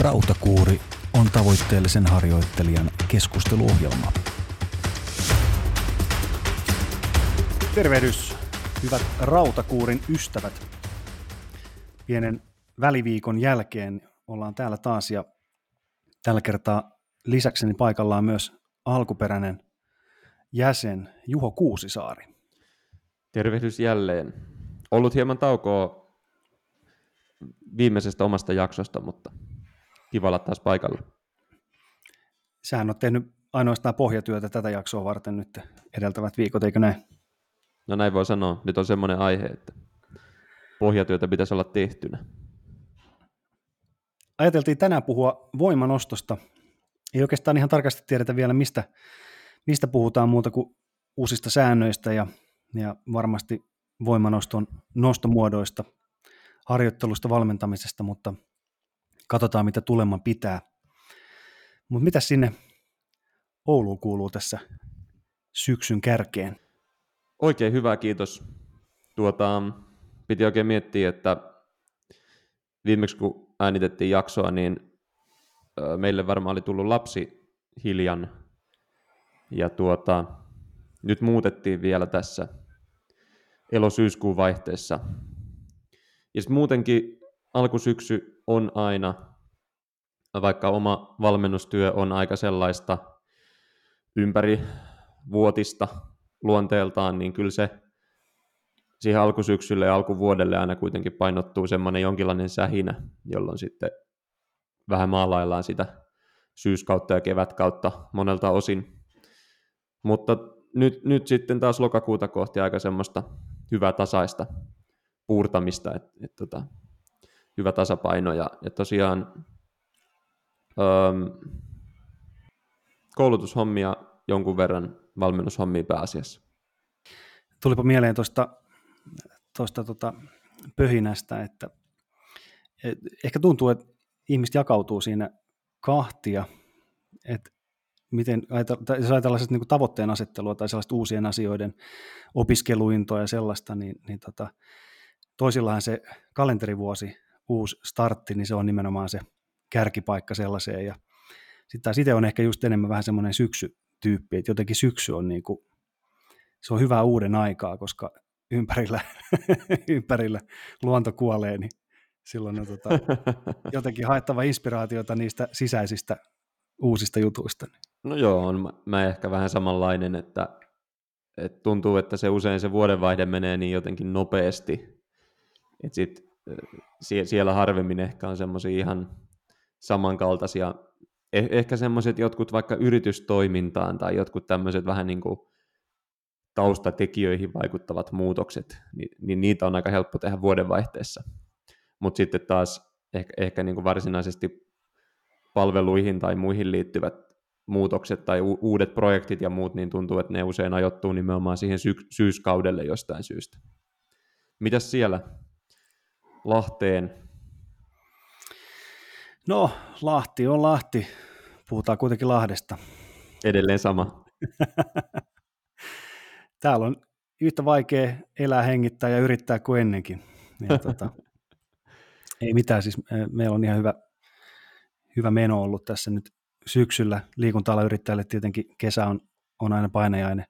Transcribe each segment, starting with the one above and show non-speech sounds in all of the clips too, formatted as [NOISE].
Rautakuuri on tavoitteellisen harjoittelijan keskusteluohjelma. Tervehdys, hyvät Rautakuurin ystävät. Pienen väliviikon jälkeen ollaan täällä taas ja tällä kertaa lisäkseni paikallaan myös alkuperäinen jäsen Juho Kuusisaari. Tervehdys jälleen. Ollut hieman taukoa viimeisestä omasta jaksosta, mutta kiva olla taas paikalla. Sähän on tehnyt ainoastaan pohjatyötä tätä jaksoa varten nyt edeltävät viikot, eikö näin? No näin voi sanoa. Nyt on semmoinen aihe, että pohjatyötä pitäisi olla tehtynä. Ajateltiin tänään puhua voimanostosta. Ei oikeastaan ihan tarkasti tiedetä vielä, mistä, mistä puhutaan muuta kuin uusista säännöistä ja, ja varmasti voimanoston nostomuodoista, harjoittelusta, valmentamisesta, mutta katsotaan, mitä tuleman pitää. Mutta mitä sinne Ouluun kuuluu tässä syksyn kärkeen? Oikein hyvä, kiitos. Tuota, piti oikein miettiä, että viimeksi kun äänitettiin jaksoa, niin meille varmaan oli tullut lapsi hiljan. Ja tuota, nyt muutettiin vielä tässä elosyyskuun vaihteessa. Ja muutenkin alkusyksy on aina, vaikka oma valmennustyö on aika sellaista ympäri vuotista luonteeltaan, niin kyllä se siihen alkusyksylle ja alkuvuodelle aina kuitenkin painottuu semmoinen jonkinlainen sähinä, jolloin sitten vähän maalaillaan sitä syyskautta ja kevätkautta monelta osin. Mutta nyt, nyt sitten taas lokakuuta kohti aika semmoista hyvää tasaista puurtamista, että et, tota, hyvä tasapaino ja, ja tosiaan öö, koulutushommia jonkun verran, valmennushommia pääasiassa. Tulipa mieleen tuosta tuosta tota, pöhinästä, että et, ehkä tuntuu, että ihmiset jakautuu siinä kahtia, että miten, jos ajatellaan niin tavoitteen asettelua tai sellaista uusien asioiden opiskeluintoa ja sellaista, niin, niin tota, toisillahan se kalenterivuosi, uusi startti, niin se on nimenomaan se kärkipaikka sellaiseen. Ja sitten taas itse on ehkä just enemmän vähän semmoinen syksytyyppi, että jotenkin syksy on niin kuin, se on hyvää uuden aikaa, koska ympärillä, [LAUGHS] ympärillä luonto kuolee, niin silloin on tota, [LAUGHS] jotenkin haettava inspiraatiota niistä sisäisistä uusista jutuista. No joo, on mä ehkä vähän samanlainen, että, että tuntuu, että se usein se vuodenvaihde menee niin jotenkin nopeasti, että sit, siellä harvemmin ehkä on semmoisia ihan samankaltaisia, eh, ehkä semmoiset jotkut vaikka yritystoimintaan tai jotkut tämmöiset vähän niin kuin taustatekijöihin vaikuttavat muutokset, niin, niin niitä on aika helppo tehdä vuodenvaihteessa. Mutta sitten taas ehkä, ehkä niin kuin varsinaisesti palveluihin tai muihin liittyvät muutokset tai u- uudet projektit ja muut, niin tuntuu, että ne usein ajoittuu nimenomaan siihen sy- syyskaudelle jostain syystä. Mitäs siellä Lahteen? No, Lahti on Lahti. Puhutaan kuitenkin Lahdesta. Edelleen sama. [LAUGHS] täällä on yhtä vaikea elää, hengittää ja yrittää kuin ennenkin. Ja tota, [LAUGHS] ei mitään, siis meillä on ihan hyvä, hyvä meno ollut tässä nyt syksyllä. Liikunta yrittäjälle tietenkin kesä on, on aina painajainen,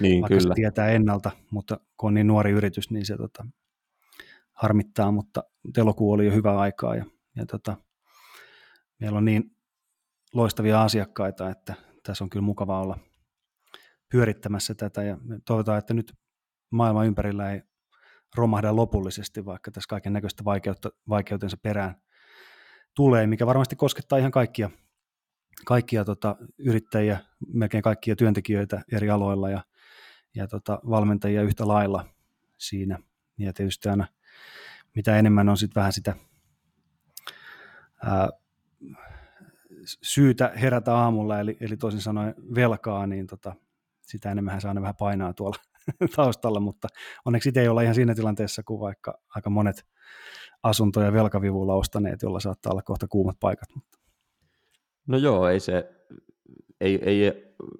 niin, vaikka kyllä. se tietää ennalta, mutta kun on niin nuori yritys, niin se tota, harmittaa, mutta elokuu oli jo hyvä aikaa ja, ja tota, meillä on niin loistavia asiakkaita, että tässä on kyllä mukava olla – pyörittämässä tätä ja toivotaan, että nyt maailma ympärillä ei romahda lopullisesti, vaikka tässä kaiken näköistä vaikeutta, vaikeutensa perään tulee, mikä varmasti koskettaa ihan kaikkia, kaikkia tota, yrittäjiä, melkein kaikkia työntekijöitä eri aloilla ja, ja tota, valmentajia yhtä lailla siinä. Ja tietysti aina mitä enemmän on sitten vähän sitä ää, syytä herätä aamulla, eli, eli toisin sanoen velkaa, niin tota, sitä enemmän saa ne vähän painaa tuolla [LAUGHS] taustalla, mutta onneksi itse ei olla ihan siinä tilanteessa kuin vaikka aika monet asuntoja velkavivulla ostaneet, jolla saattaa olla kohta kuumat paikat. Mutta. No joo, ei se, ei, ei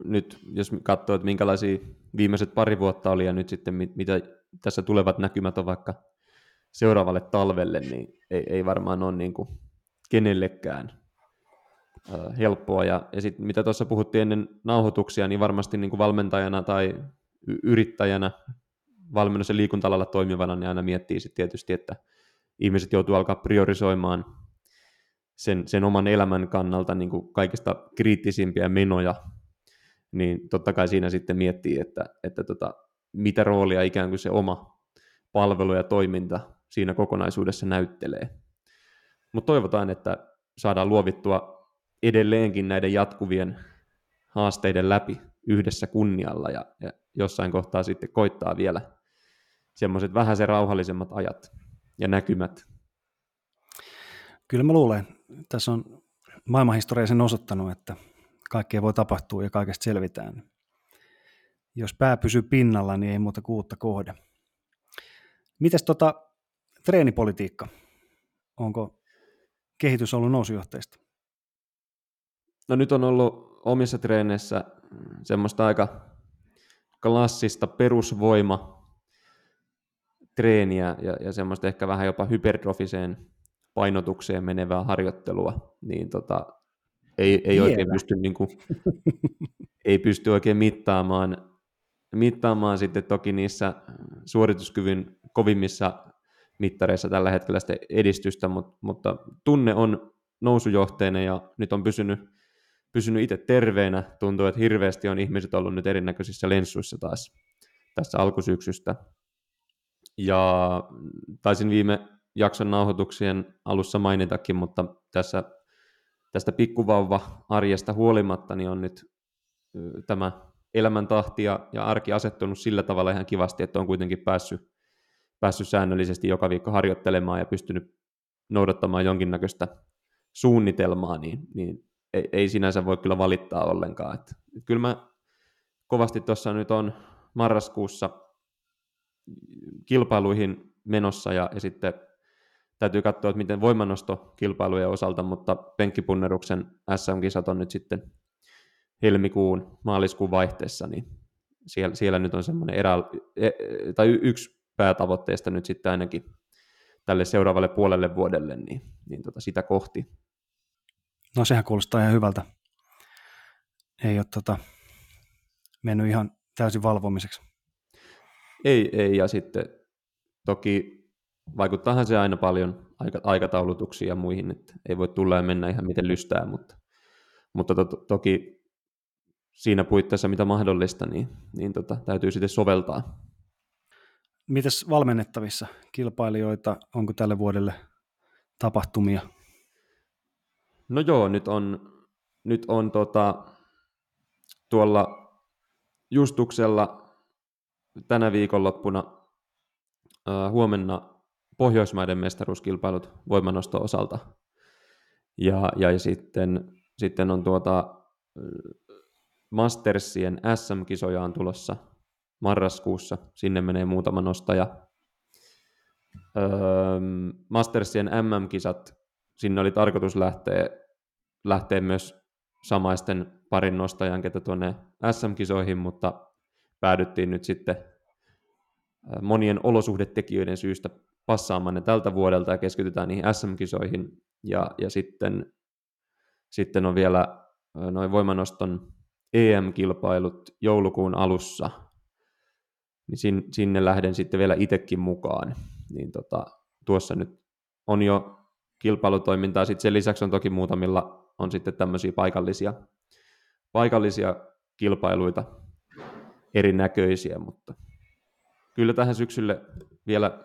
nyt, jos katsoo, että minkälaisia viimeiset pari vuotta oli ja nyt sitten mitä tässä tulevat näkymät on vaikka seuraavalle talvelle, niin ei, ei varmaan ole niin kuin kenellekään helppoa. Ja, ja sit, mitä tuossa puhuttiin ennen nauhoituksia, niin varmasti niin kuin valmentajana tai yrittäjänä, valmennus- ja liikuntalalla toimivana, niin aina miettii sit tietysti, että ihmiset joutuu alkaa priorisoimaan sen, sen oman elämän kannalta niin kuin kaikista kriittisimpiä menoja, niin totta kai siinä sitten miettii, että, että tota, mitä roolia ikään kuin se oma palvelu ja toiminta siinä kokonaisuudessa näyttelee. Mutta toivotaan, että saadaan luovittua edelleenkin näiden jatkuvien haasteiden läpi yhdessä kunnialla ja, ja jossain kohtaa sitten koittaa vielä semmoiset vähän se rauhallisemmat ajat ja näkymät. Kyllä mä luulen. Tässä on maailmanhistoria sen osoittanut, että kaikkea voi tapahtua ja kaikesta selvitään. Jos pää pysyy pinnalla, niin ei muuta kuutta kohde. Mites tota treenipolitiikka? Onko kehitys ollut nousujohteista? No nyt on ollut omissa treeneissä semmoista aika klassista perusvoima treeniä ja, ja semmoista ehkä vähän jopa hypertrofiseen painotukseen menevää harjoittelua, niin tota, ei, ei oikein pysty, niin kuin, ei pysty oikein mittaamaan, mittaamaan sitten toki niissä suorituskyvyn kovimmissa mittareissa tällä hetkellä sitä edistystä, mutta, mutta tunne on nousujohteinen ja nyt on pysynyt, pysynyt itse terveenä. Tuntuu, että hirveästi on ihmiset ollut nyt erinäköisissä lenssuissa taas tässä alkusyksystä. Ja taisin viime jakson nauhoituksien alussa mainitakin, mutta tässä tästä pikkuvauva-arjesta huolimatta niin on nyt tämä elämäntahti ja, ja arki asettunut sillä tavalla ihan kivasti, että on kuitenkin päässyt, päässyt säännöllisesti joka viikko harjoittelemaan ja pystynyt noudattamaan jonkinnäköistä suunnitelmaa, niin, niin ei, ei sinänsä voi kyllä valittaa ollenkaan. Et, et kyllä mä kovasti tuossa nyt on marraskuussa kilpailuihin menossa ja, ja sitten täytyy katsoa, että miten voimannostokilpailujen osalta, mutta penkkipunneruksen SM-kisat on nyt sitten helmikuun, maaliskuun vaihteessa, niin siellä, siellä nyt on semmoinen erä, e, tai yksi päätavoitteista nyt sitten ainakin tälle seuraavalle puolelle vuodelle, niin, niin tota sitä kohti. No sehän kuulostaa ihan hyvältä. Ei ole tota, mennyt ihan täysin valvomiseksi. Ei, ei, ja sitten toki vaikuttaahan se aina paljon aikataulutuksiin ja muihin, että ei voi tulla ja mennä ihan miten lystää, mutta, mutta to, toki siinä puitteissa mitä mahdollista, niin, niin tota, täytyy sitten soveltaa. Mites valmennettavissa kilpailijoita, onko tälle vuodelle tapahtumia? No joo, nyt on, nyt on tota, tuolla Justuksella tänä viikonloppuna äh, huomenna Pohjoismaiden mestaruuskilpailut voimanosto osalta. Ja, ja sitten, sitten on tuota Mastersien SM-kisoja on tulossa marraskuussa. Sinne menee muutama nostaja. Öö, Mastersien MM-kisat, sinne oli tarkoitus lähteä, lähteä myös samaisten parin nostajan, ketä tuonne SM-kisoihin, mutta päädyttiin nyt sitten monien olosuhdetekijöiden syystä passaamaan ne tältä vuodelta ja keskitytään niihin SM-kisoihin. Ja, ja sitten, sitten on vielä noin voimanoston EM-kilpailut joulukuun alussa, niin sinne, sinne lähden sitten vielä itsekin mukaan. Niin tota, tuossa nyt on jo kilpailutoimintaa. Sitten sen lisäksi on toki muutamilla on sitten tämmöisiä paikallisia, paikallisia kilpailuita erinäköisiä, mutta kyllä tähän syksylle vielä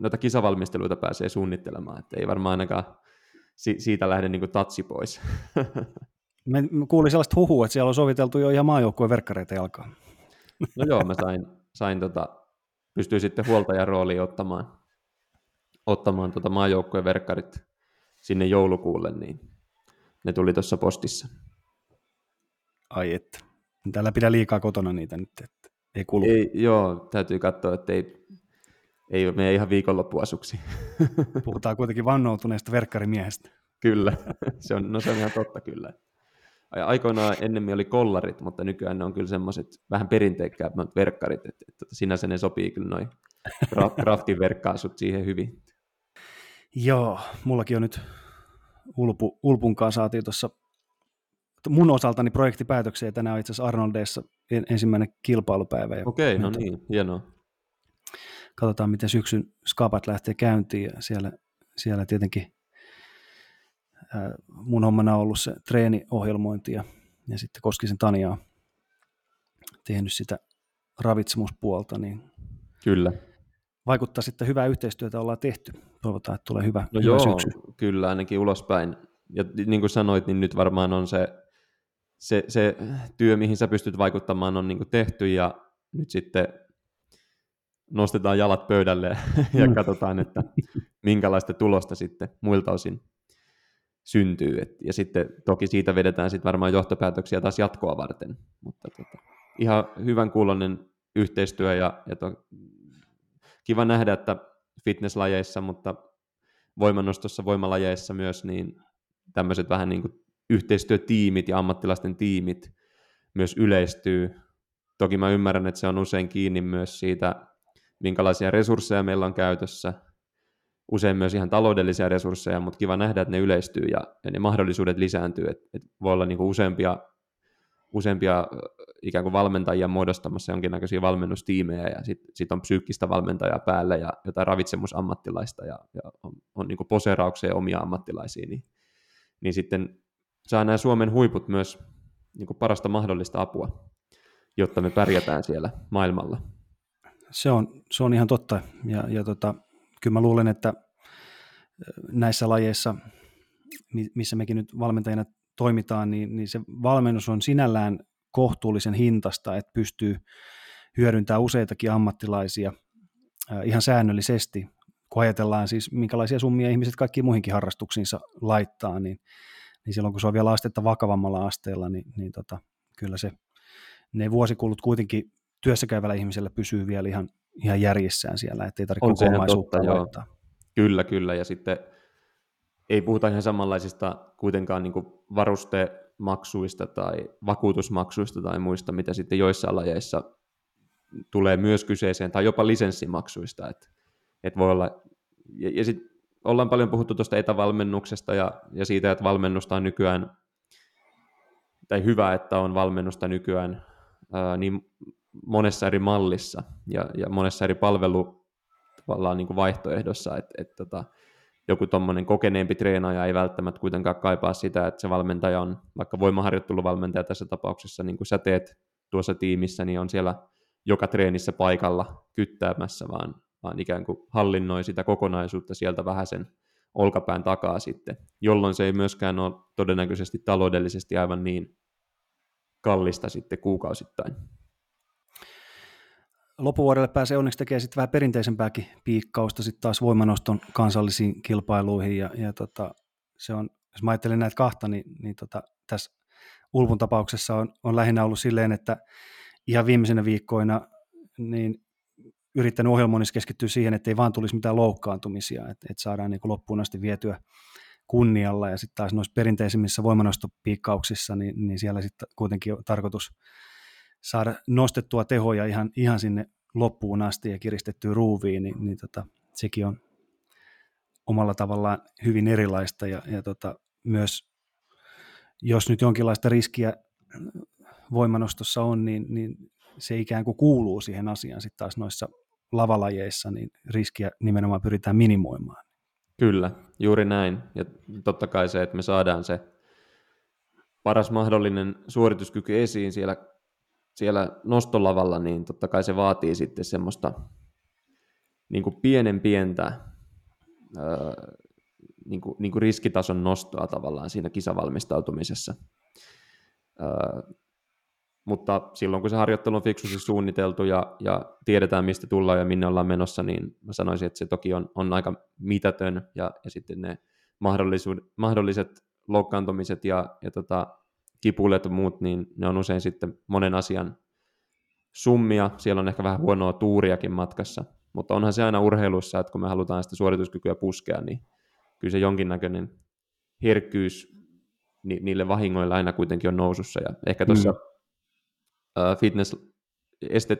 noita kisavalmisteluita pääsee suunnittelemaan, että ei varmaan ainakaan si- siitä lähde niin tatsi pois. [LAUGHS] Mä kuulin sellaista huhua, että siellä on soviteltu jo ihan maajoukkueen verkkareita jalkaan. [LAUGHS] No joo, mä sain, sain tota, pystyin sitten huoltajan rooliin ottamaan, ottamaan tota maajoukkueen verkkarit sinne joulukuulle, niin ne tuli tuossa postissa. Ai että. Täällä pidä liikaa kotona niitä nyt, että ei kulu. Ei, joo, täytyy katsoa, että ei ei mene ihan viikonloppuasuksi. [LAUGHS] Puhutaan kuitenkin vannoutuneesta verkkarimiehestä. Kyllä, [LAUGHS] se on, no se on ihan totta kyllä. Aikoinaan ennemmin oli kollarit, mutta nykyään ne on kyllä semmoiset vähän perinteikkäämmät verkkarit, että, että tota, sinänsä ne sopii kyllä noin craftin [LAUGHS] verkkaasut siihen hyvin. Joo, mullakin on nyt Ulpu, Ulpunkaan saatiin tuossa mun osaltani projektipäätöksiä, tänään on itse asiassa Arnoldeissa ensimmäinen kilpailupäivä. Okei, okay, no niin, hienoa. Katsotaan, miten syksyn skapat lähtee käyntiin, ja siellä, siellä tietenkin mun hommana on ollut se treeniohjelmointi, ja, ja sitten Koskisen Tania on tehnyt sitä ravitsemuspuolta, niin Kyllä. vaikuttaa sitten hyvää yhteistyötä ollaan tehty. Toivotaan, että tulee hyvä, no hyvä joo, syksy. kyllä ainakin ulospäin. Ja niin kuin sanoit, niin nyt varmaan on se, se, se työ, mihin sä pystyt vaikuttamaan, on niin kuin tehty ja nyt sitten nostetaan jalat pöydälle [LAUGHS] ja mm. katsotaan, että minkälaista tulosta sitten muilta osin syntyy. Et, ja sitten toki siitä vedetään sitten varmaan johtopäätöksiä taas jatkoa varten. Mutta tota, ihan hyvän kuulonen yhteistyö ja, ja to, kiva nähdä, että fitnesslajeissa, mutta voimannostossa, voimalajeissa myös, niin tämmöiset vähän niin kuin yhteistyötiimit ja ammattilaisten tiimit myös yleistyy. Toki mä ymmärrän, että se on usein kiinni myös siitä, minkälaisia resursseja meillä on käytössä, usein myös ihan taloudellisia resursseja, mutta kiva nähdä, että ne yleistyy ja, ja ne mahdollisuudet lisääntyy, että, että voi olla niin kuin useampia, useampia ikään kuin valmentajia muodostamassa jonkinnäköisiä valmennustiimejä ja sitten sit on psyykkistä valmentajaa päällä ja jotain ravitsemusammattilaista ja, ja on, on niin poseerauksia omia ammattilaisia, niin, niin sitten saa nämä Suomen huiput myös niin parasta mahdollista apua, jotta me pärjätään siellä maailmalla. Se on, se on ihan totta ja, ja tota, kyllä mä luulen, että näissä lajeissa, missä mekin nyt valmentajina toimitaan, niin, niin se valmennus on sinällään kohtuullisen hintasta, että pystyy hyödyntämään useitakin ammattilaisia ihan säännöllisesti, kun ajatellaan siis minkälaisia summia ihmiset kaikkiin muihinkin harrastuksiinsa laittaa, niin, niin silloin kun se on vielä astetta vakavammalla asteella, niin, niin tota, kyllä se, ne vuosikulut kuitenkin työssäkäyvällä ihmisellä pysyy vielä ihan, ihan järjessään siellä, ettei tarvitse kokonaisuutta laittaa. Kyllä, kyllä, ja sitten ei puhuta ihan samanlaisista kuitenkaan niin varustemaksuista tai vakuutusmaksuista tai muista, mitä sitten joissain lajeissa tulee myös kyseeseen, tai jopa lisenssimaksuista, että et voi olla, ja, ja sitten ollaan paljon puhuttu tuosta etävalmennuksesta ja, ja siitä, että valmennusta on nykyään, tai hyvä, että on valmennusta nykyään ää, niin monessa eri mallissa ja, ja monessa eri palvelu tavallaan niin kuin vaihtoehdossa, että et, tota, joku tuommoinen kokeneempi treenaaja ei välttämättä kuitenkaan kaipaa sitä, että se valmentaja on vaikka voimaharjoitteluvalmentaja tässä tapauksessa, niin kuin sä teet tuossa tiimissä, niin on siellä joka treenissä paikalla kyttäämässä, vaan, vaan ikään kuin hallinnoi sitä kokonaisuutta sieltä vähän sen olkapään takaa sitten, jolloin se ei myöskään ole todennäköisesti taloudellisesti aivan niin kallista sitten kuukausittain loppuvuodelle pääsee onneksi tekemään sitten vähän perinteisempääkin piikkausta sitten taas voimanoston kansallisiin kilpailuihin. Ja, ja tota, se on, jos mä ajattelen näitä kahta, niin, niin tota, tässä Ulpun tapauksessa on, on lähinnä ollut silleen, että ihan viimeisenä viikkoina niin yrittänyt ohjelmoinnissa keskittyä siihen, että ei vaan tulisi mitään loukkaantumisia, että, että saadaan niin kuin loppuun asti vietyä kunnialla. Ja sitten taas noissa perinteisimmissä voimanostopiikkauksissa, niin, niin siellä sitten kuitenkin on tarkoitus saada nostettua tehoja ihan, ihan sinne loppuun asti ja kiristettyä ruuviin, niin, niin tota, sekin on omalla tavallaan hyvin erilaista ja, ja tota, myös jos nyt jonkinlaista riskiä voimanostossa on, niin, niin se ikään kuin kuuluu siihen asiaan sitten taas noissa lavalajeissa, niin riskiä nimenomaan pyritään minimoimaan. Kyllä, juuri näin. Ja totta kai se, että me saadaan se paras mahdollinen suorituskyky esiin siellä siellä nostolavalla, niin totta kai se vaatii sitten semmoista niin kuin pienen pientä ää, niin kuin, niin kuin riskitason nostoa tavallaan siinä kisavalmistautumisessa. Ää, mutta silloin kun se harjoittelu on fiksusti suunniteltu ja, ja tiedetään mistä tullaan ja minne ollaan menossa, niin mä sanoisin, että se toki on, on aika mitätön ja, ja sitten ne mahdolliset loukkaantumiset ja, ja tota, kipuilet ja muut, niin ne on usein sitten monen asian summia. Siellä on ehkä vähän huonoa tuuriakin matkassa, mutta onhan se aina urheilussa, että kun me halutaan sitä suorituskykyä puskea, niin kyllä se jonkinnäköinen herkkyys ni- niille vahingoille aina kuitenkin on nousussa. Ja ehkä tuossa mm. uh, fitness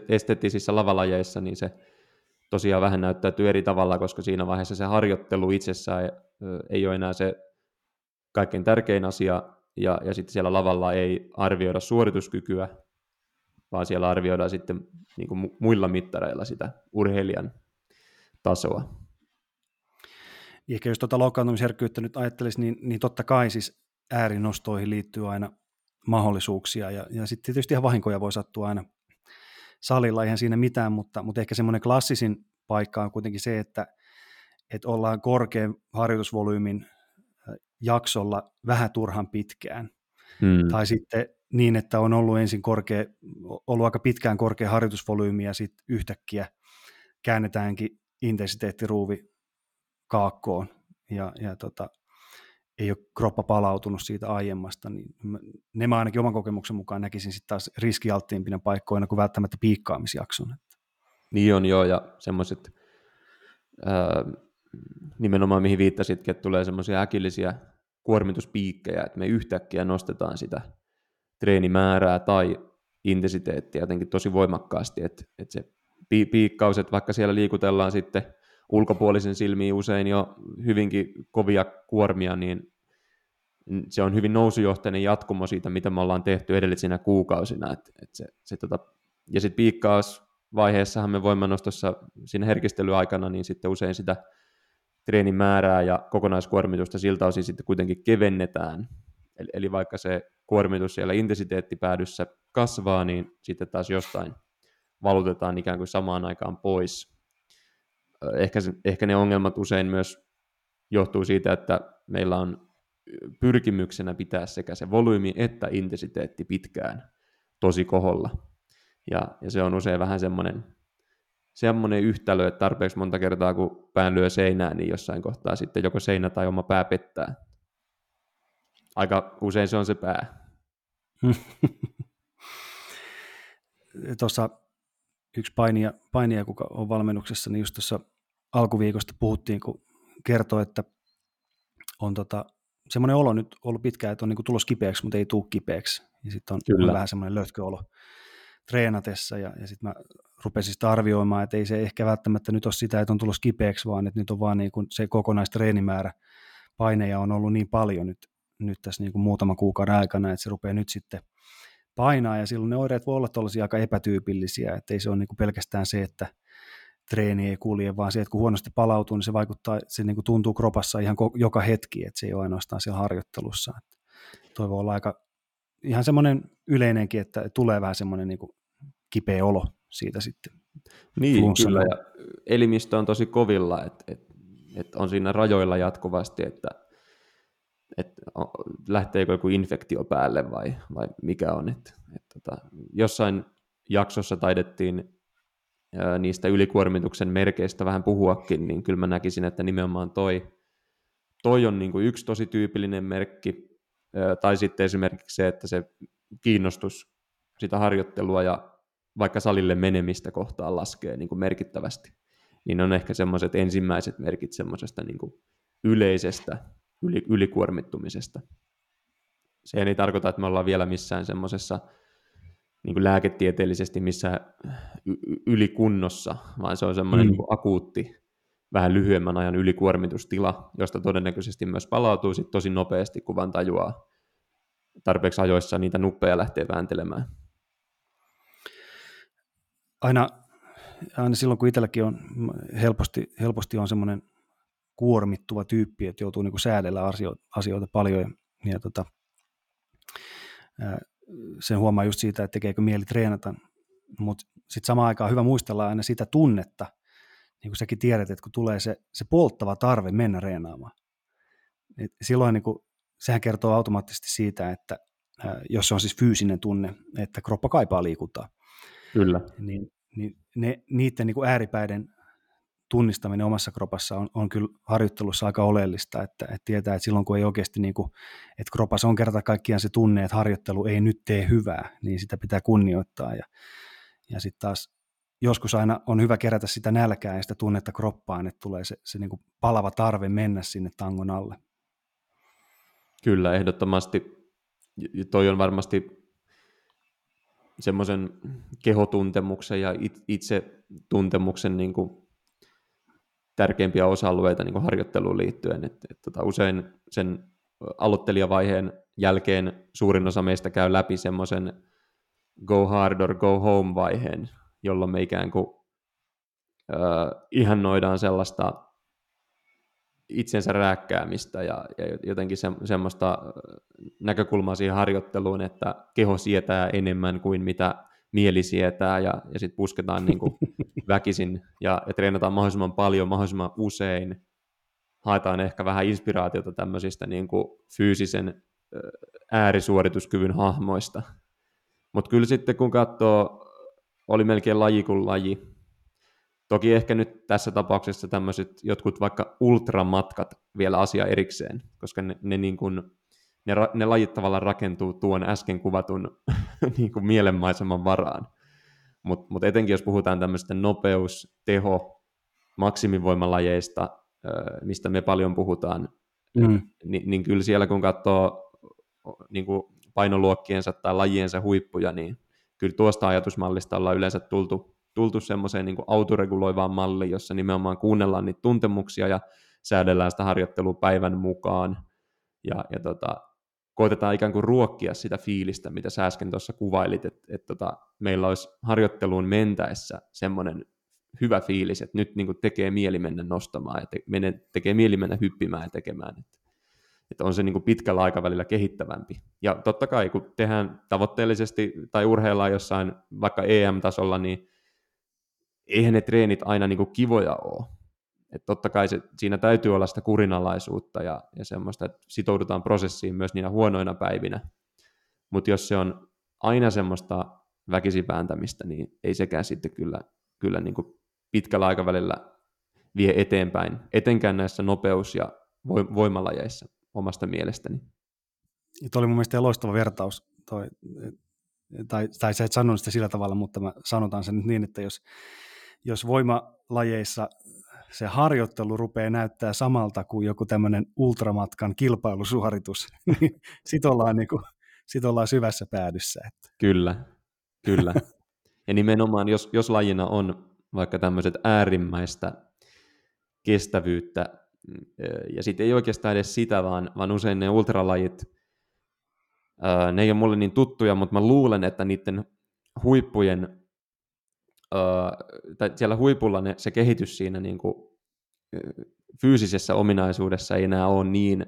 esteettisissä lavalajeissa, niin se tosiaan vähän näyttäytyy eri tavalla, koska siinä vaiheessa se harjoittelu itsessään ei ole enää se kaikkein tärkein asia, ja, ja sitten siellä lavalla ei arvioida suorituskykyä, vaan siellä arvioidaan sitten niin kuin muilla mittareilla sitä urheilijan tasoa. Ehkä jos tuota loukkaantumisherkkyyttä nyt ajattelisi, niin, niin totta kai siis äärinostoihin liittyy aina mahdollisuuksia, ja, ja sitten tietysti ihan vahinkoja voi sattua aina salilla, eihän siinä mitään, mutta, mutta ehkä semmoinen klassisin paikka on kuitenkin se, että, että ollaan korkean harjoitusvolyymin jaksolla vähän turhan pitkään. Hmm. Tai sitten niin, että on ollut ensin korkea, ollut aika pitkään korkea harjoitusvolyymi ja sitten yhtäkkiä käännetäänkin intensiteettiruuvi kaakkoon ja, ja tota, ei ole kroppa palautunut siitä aiemmasta, niin ne mä ainakin oman kokemuksen mukaan näkisin sitten taas riskialttiimpina paikkoina kuin välttämättä piikkaamisjakson. Niin on joo, ja semmoiset nimenomaan mihin viittasitkin, että tulee semmoisia äkillisiä kuormituspiikkejä, että me yhtäkkiä nostetaan sitä treenimäärää tai intensiteettiä jotenkin tosi voimakkaasti, että, että se piikkaus, että vaikka siellä liikutellaan sitten ulkopuolisen silmiin usein jo hyvinkin kovia kuormia, niin se on hyvin nousujohtainen jatkumo siitä, mitä me ollaan tehty edellisinä kuukausina. Et, et se, se tota, ja sitten piikkausvaiheessahan me voimanostossa siinä herkistelyaikana, niin sitten usein sitä treenin määrää ja kokonaiskuormitusta siltä osin sitten kuitenkin kevennetään. Eli, eli vaikka se kuormitus siellä intensiteettipäädyssä kasvaa, niin sitten taas jostain valutetaan ikään kuin samaan aikaan pois. Ehkä, ehkä ne ongelmat usein myös johtuu siitä, että meillä on pyrkimyksenä pitää sekä se volyymi että intensiteetti pitkään tosi koholla. Ja, ja se on usein vähän semmoinen semmoinen yhtälö, että tarpeeksi monta kertaa kun pään lyö seinään, niin jossain kohtaa sitten joko seinä tai oma pää pettää. Aika usein se on se pää. [LAUGHS] Tuossa yksi painija, painija, kuka on valmennuksessa, niin just tuossa alkuviikosta puhuttiin, kun kertoi, että on tota, semmoinen olo nyt ollut pitkään, että on niinku tulos kipeäksi, mutta ei tule kipeäksi. Ja sitten on, on vähän semmoinen lötköolo treenatessa, ja, ja sitten mä rupesin sitä arvioimaan, että ei se ehkä välttämättä nyt ole sitä, että on tullut kipeäksi, vaan että nyt on vaan niin kuin se kokonaistreenimäärä paineja on ollut niin paljon nyt, nyt tässä niin kuin muutaman kuukauden aikana, että se rupeaa nyt sitten painaa, ja silloin ne oireet voi olla tuollaisia aika epätyypillisiä, että ei se ole niin kuin pelkästään se, että treeni ei kulje, vaan se, että kun huonosti palautuu, niin se vaikuttaa, se niin kuin tuntuu kropassa ihan joka hetki, että se ei ole ainoastaan siellä harjoittelussa. Toi voi olla aika ihan semmoinen yleinenkin, että tulee vähän semmoinen niin kuin kipeä olo siitä sitten. Niin, kyllä, ja elimistö on tosi kovilla, että, että, että on siinä rajoilla jatkuvasti, että, että lähteekö joku infektio päälle vai, vai mikä on. Että, että, että jossain jaksossa taidettiin niistä ylikuormituksen merkeistä vähän puhuakin, niin kyllä mä näkisin, että nimenomaan toi, toi on niin kuin yksi tosi tyypillinen merkki, tai sitten esimerkiksi se, että se kiinnostus sitä harjoittelua ja vaikka salille menemistä kohtaan laskee niin kuin merkittävästi, niin on ehkä semmoiset ensimmäiset merkit semmoisesta niin kuin yleisestä yli, ylikuormittumisesta. Se ei tarkoita, että me ollaan vielä missään semmoisessa niin kuin lääketieteellisesti missä ylikunnossa, vaan se on semmoinen mm. niin kuin akuutti, vähän lyhyemmän ajan ylikuormitustila, josta todennäköisesti myös palautuu sit tosi nopeasti, kun vaan tajuaa tarpeeksi ajoissa niitä nuppeja lähtee vääntelemään aina, aina silloin, kun itselläkin on helposti, helposti on semmoinen kuormittuva tyyppi, että joutuu niin säädellä asioita, asioita paljon ja, ja tota, sen huomaa just siitä, että tekeekö mieli treenata, mutta sitten samaan aikaan hyvä muistella aina sitä tunnetta, niin kuin säkin tiedät, että kun tulee se, se polttava tarve mennä reenaamaan, niin silloin niin kuin, sehän kertoo automaattisesti siitä, että jos se on siis fyysinen tunne, että kroppa kaipaa liikuntaa, Kyllä. Niin, niin ne, niiden niin kuin ääripäiden tunnistaminen omassa kropassa on, on kyllä harjoittelussa aika oleellista, että, että tietää, että silloin kun ei oikeasti, niin kuin, että kropassa on kerta kaikkiaan se tunne, että harjoittelu ei nyt tee hyvää, niin sitä pitää kunnioittaa ja, ja sitten taas joskus aina on hyvä kerätä sitä nälkää ja sitä tunnetta kroppaan, että tulee se, se niin kuin palava tarve mennä sinne tangon alle. Kyllä, ehdottomasti. Toi on varmasti semmoisen kehotuntemuksen ja itse tuntemuksen niin kuin tärkeimpiä osa-alueita niin kuin harjoitteluun liittyen. Et, et, tota, usein sen aloittelijavaiheen jälkeen suurin osa meistä käy läpi semmoisen go hard or go home vaiheen, jolloin me ikään kuin äh, ihannoidaan sellaista itsensä rääkkäämistä ja, ja jotenkin se, semmoista näkökulmaa siihen harjoitteluun, että keho sietää enemmän kuin mitä mieli sietää ja, ja sitten pusketaan niin kuin [LAUGHS] väkisin ja, ja treenataan mahdollisimman paljon, mahdollisimman usein. Haetaan ehkä vähän inspiraatiota tämmöisistä niin kuin fyysisen äärisuorituskyvyn hahmoista. Mutta kyllä sitten kun katsoo, oli melkein laji kuin laji. Toki ehkä nyt tässä tapauksessa tämmöiset jotkut vaikka ultramatkat vielä asia erikseen, koska ne, ne, niin kuin, ne, ne lajit tavallaan rakentuu tuon äsken kuvatun [LAUGHS] niin kuin mielenmaiseman varaan. Mutta mut etenkin jos puhutaan tämmöistä nopeus, teho, maksimivoimalajeista, mistä me paljon puhutaan, mm. niin, niin kyllä siellä kun katsoo niin kuin painoluokkiensa tai lajiensa huippuja, niin kyllä tuosta ajatusmallista ollaan yleensä tultu, tultu semmoiseen niin autoreguloivaan malliin, jossa nimenomaan kuunnellaan niitä tuntemuksia ja säädellään sitä harjoittelua päivän mukaan. Ja, ja tota, koitetaan ikään kuin ruokkia sitä fiilistä, mitä sä äsken tuossa kuvailit, että et tota, meillä olisi harjoitteluun mentäessä semmoinen hyvä fiilis, että nyt niin tekee mieli mennä nostamaan ja te, tekee mieli mennä hyppimään ja tekemään. Että, että on se niin pitkällä aikavälillä kehittävämpi. Ja totta kai, kun tehdään tavoitteellisesti tai urheillaan jossain vaikka EM-tasolla, niin eihän ne treenit aina niin kuin kivoja ole. Että totta kai se, siinä täytyy olla sitä kurinalaisuutta ja, ja semmoista, että sitoudutaan prosessiin myös niinä huonoina päivinä. Mutta jos se on aina semmoista väkisipääntämistä, niin ei sekään sitten kyllä, kyllä niin kuin pitkällä aikavälillä vie eteenpäin, etenkään näissä nopeus- ja voimalajeissa omasta mielestäni. Tuo oli mun mielestä loistava vertaus, toi, tai, tai sä et sanonut sitä sillä tavalla, mutta mä sanotaan sen nyt niin, että jos, jos voimalajeissa se harjoittelu rupeaa näyttää samalta kuin joku tämmöinen ultramatkan kilpailusuoritus, [LAUGHS] niin sit ollaan, niin kuin, sit ollaan syvässä päädyssä. Että. Kyllä, kyllä. ja nimenomaan, jos, jos lajina on vaikka tämmöiset äärimmäistä kestävyyttä, mm, ja sitten ei oikeastaan edes sitä, vaan, vaan usein ne ultralajit, ne ei ole mulle niin tuttuja, mutta mä luulen, että niiden huippujen tai siellä huipulla ne, se kehitys siinä niin kuin, fyysisessä ominaisuudessa ei enää ole niin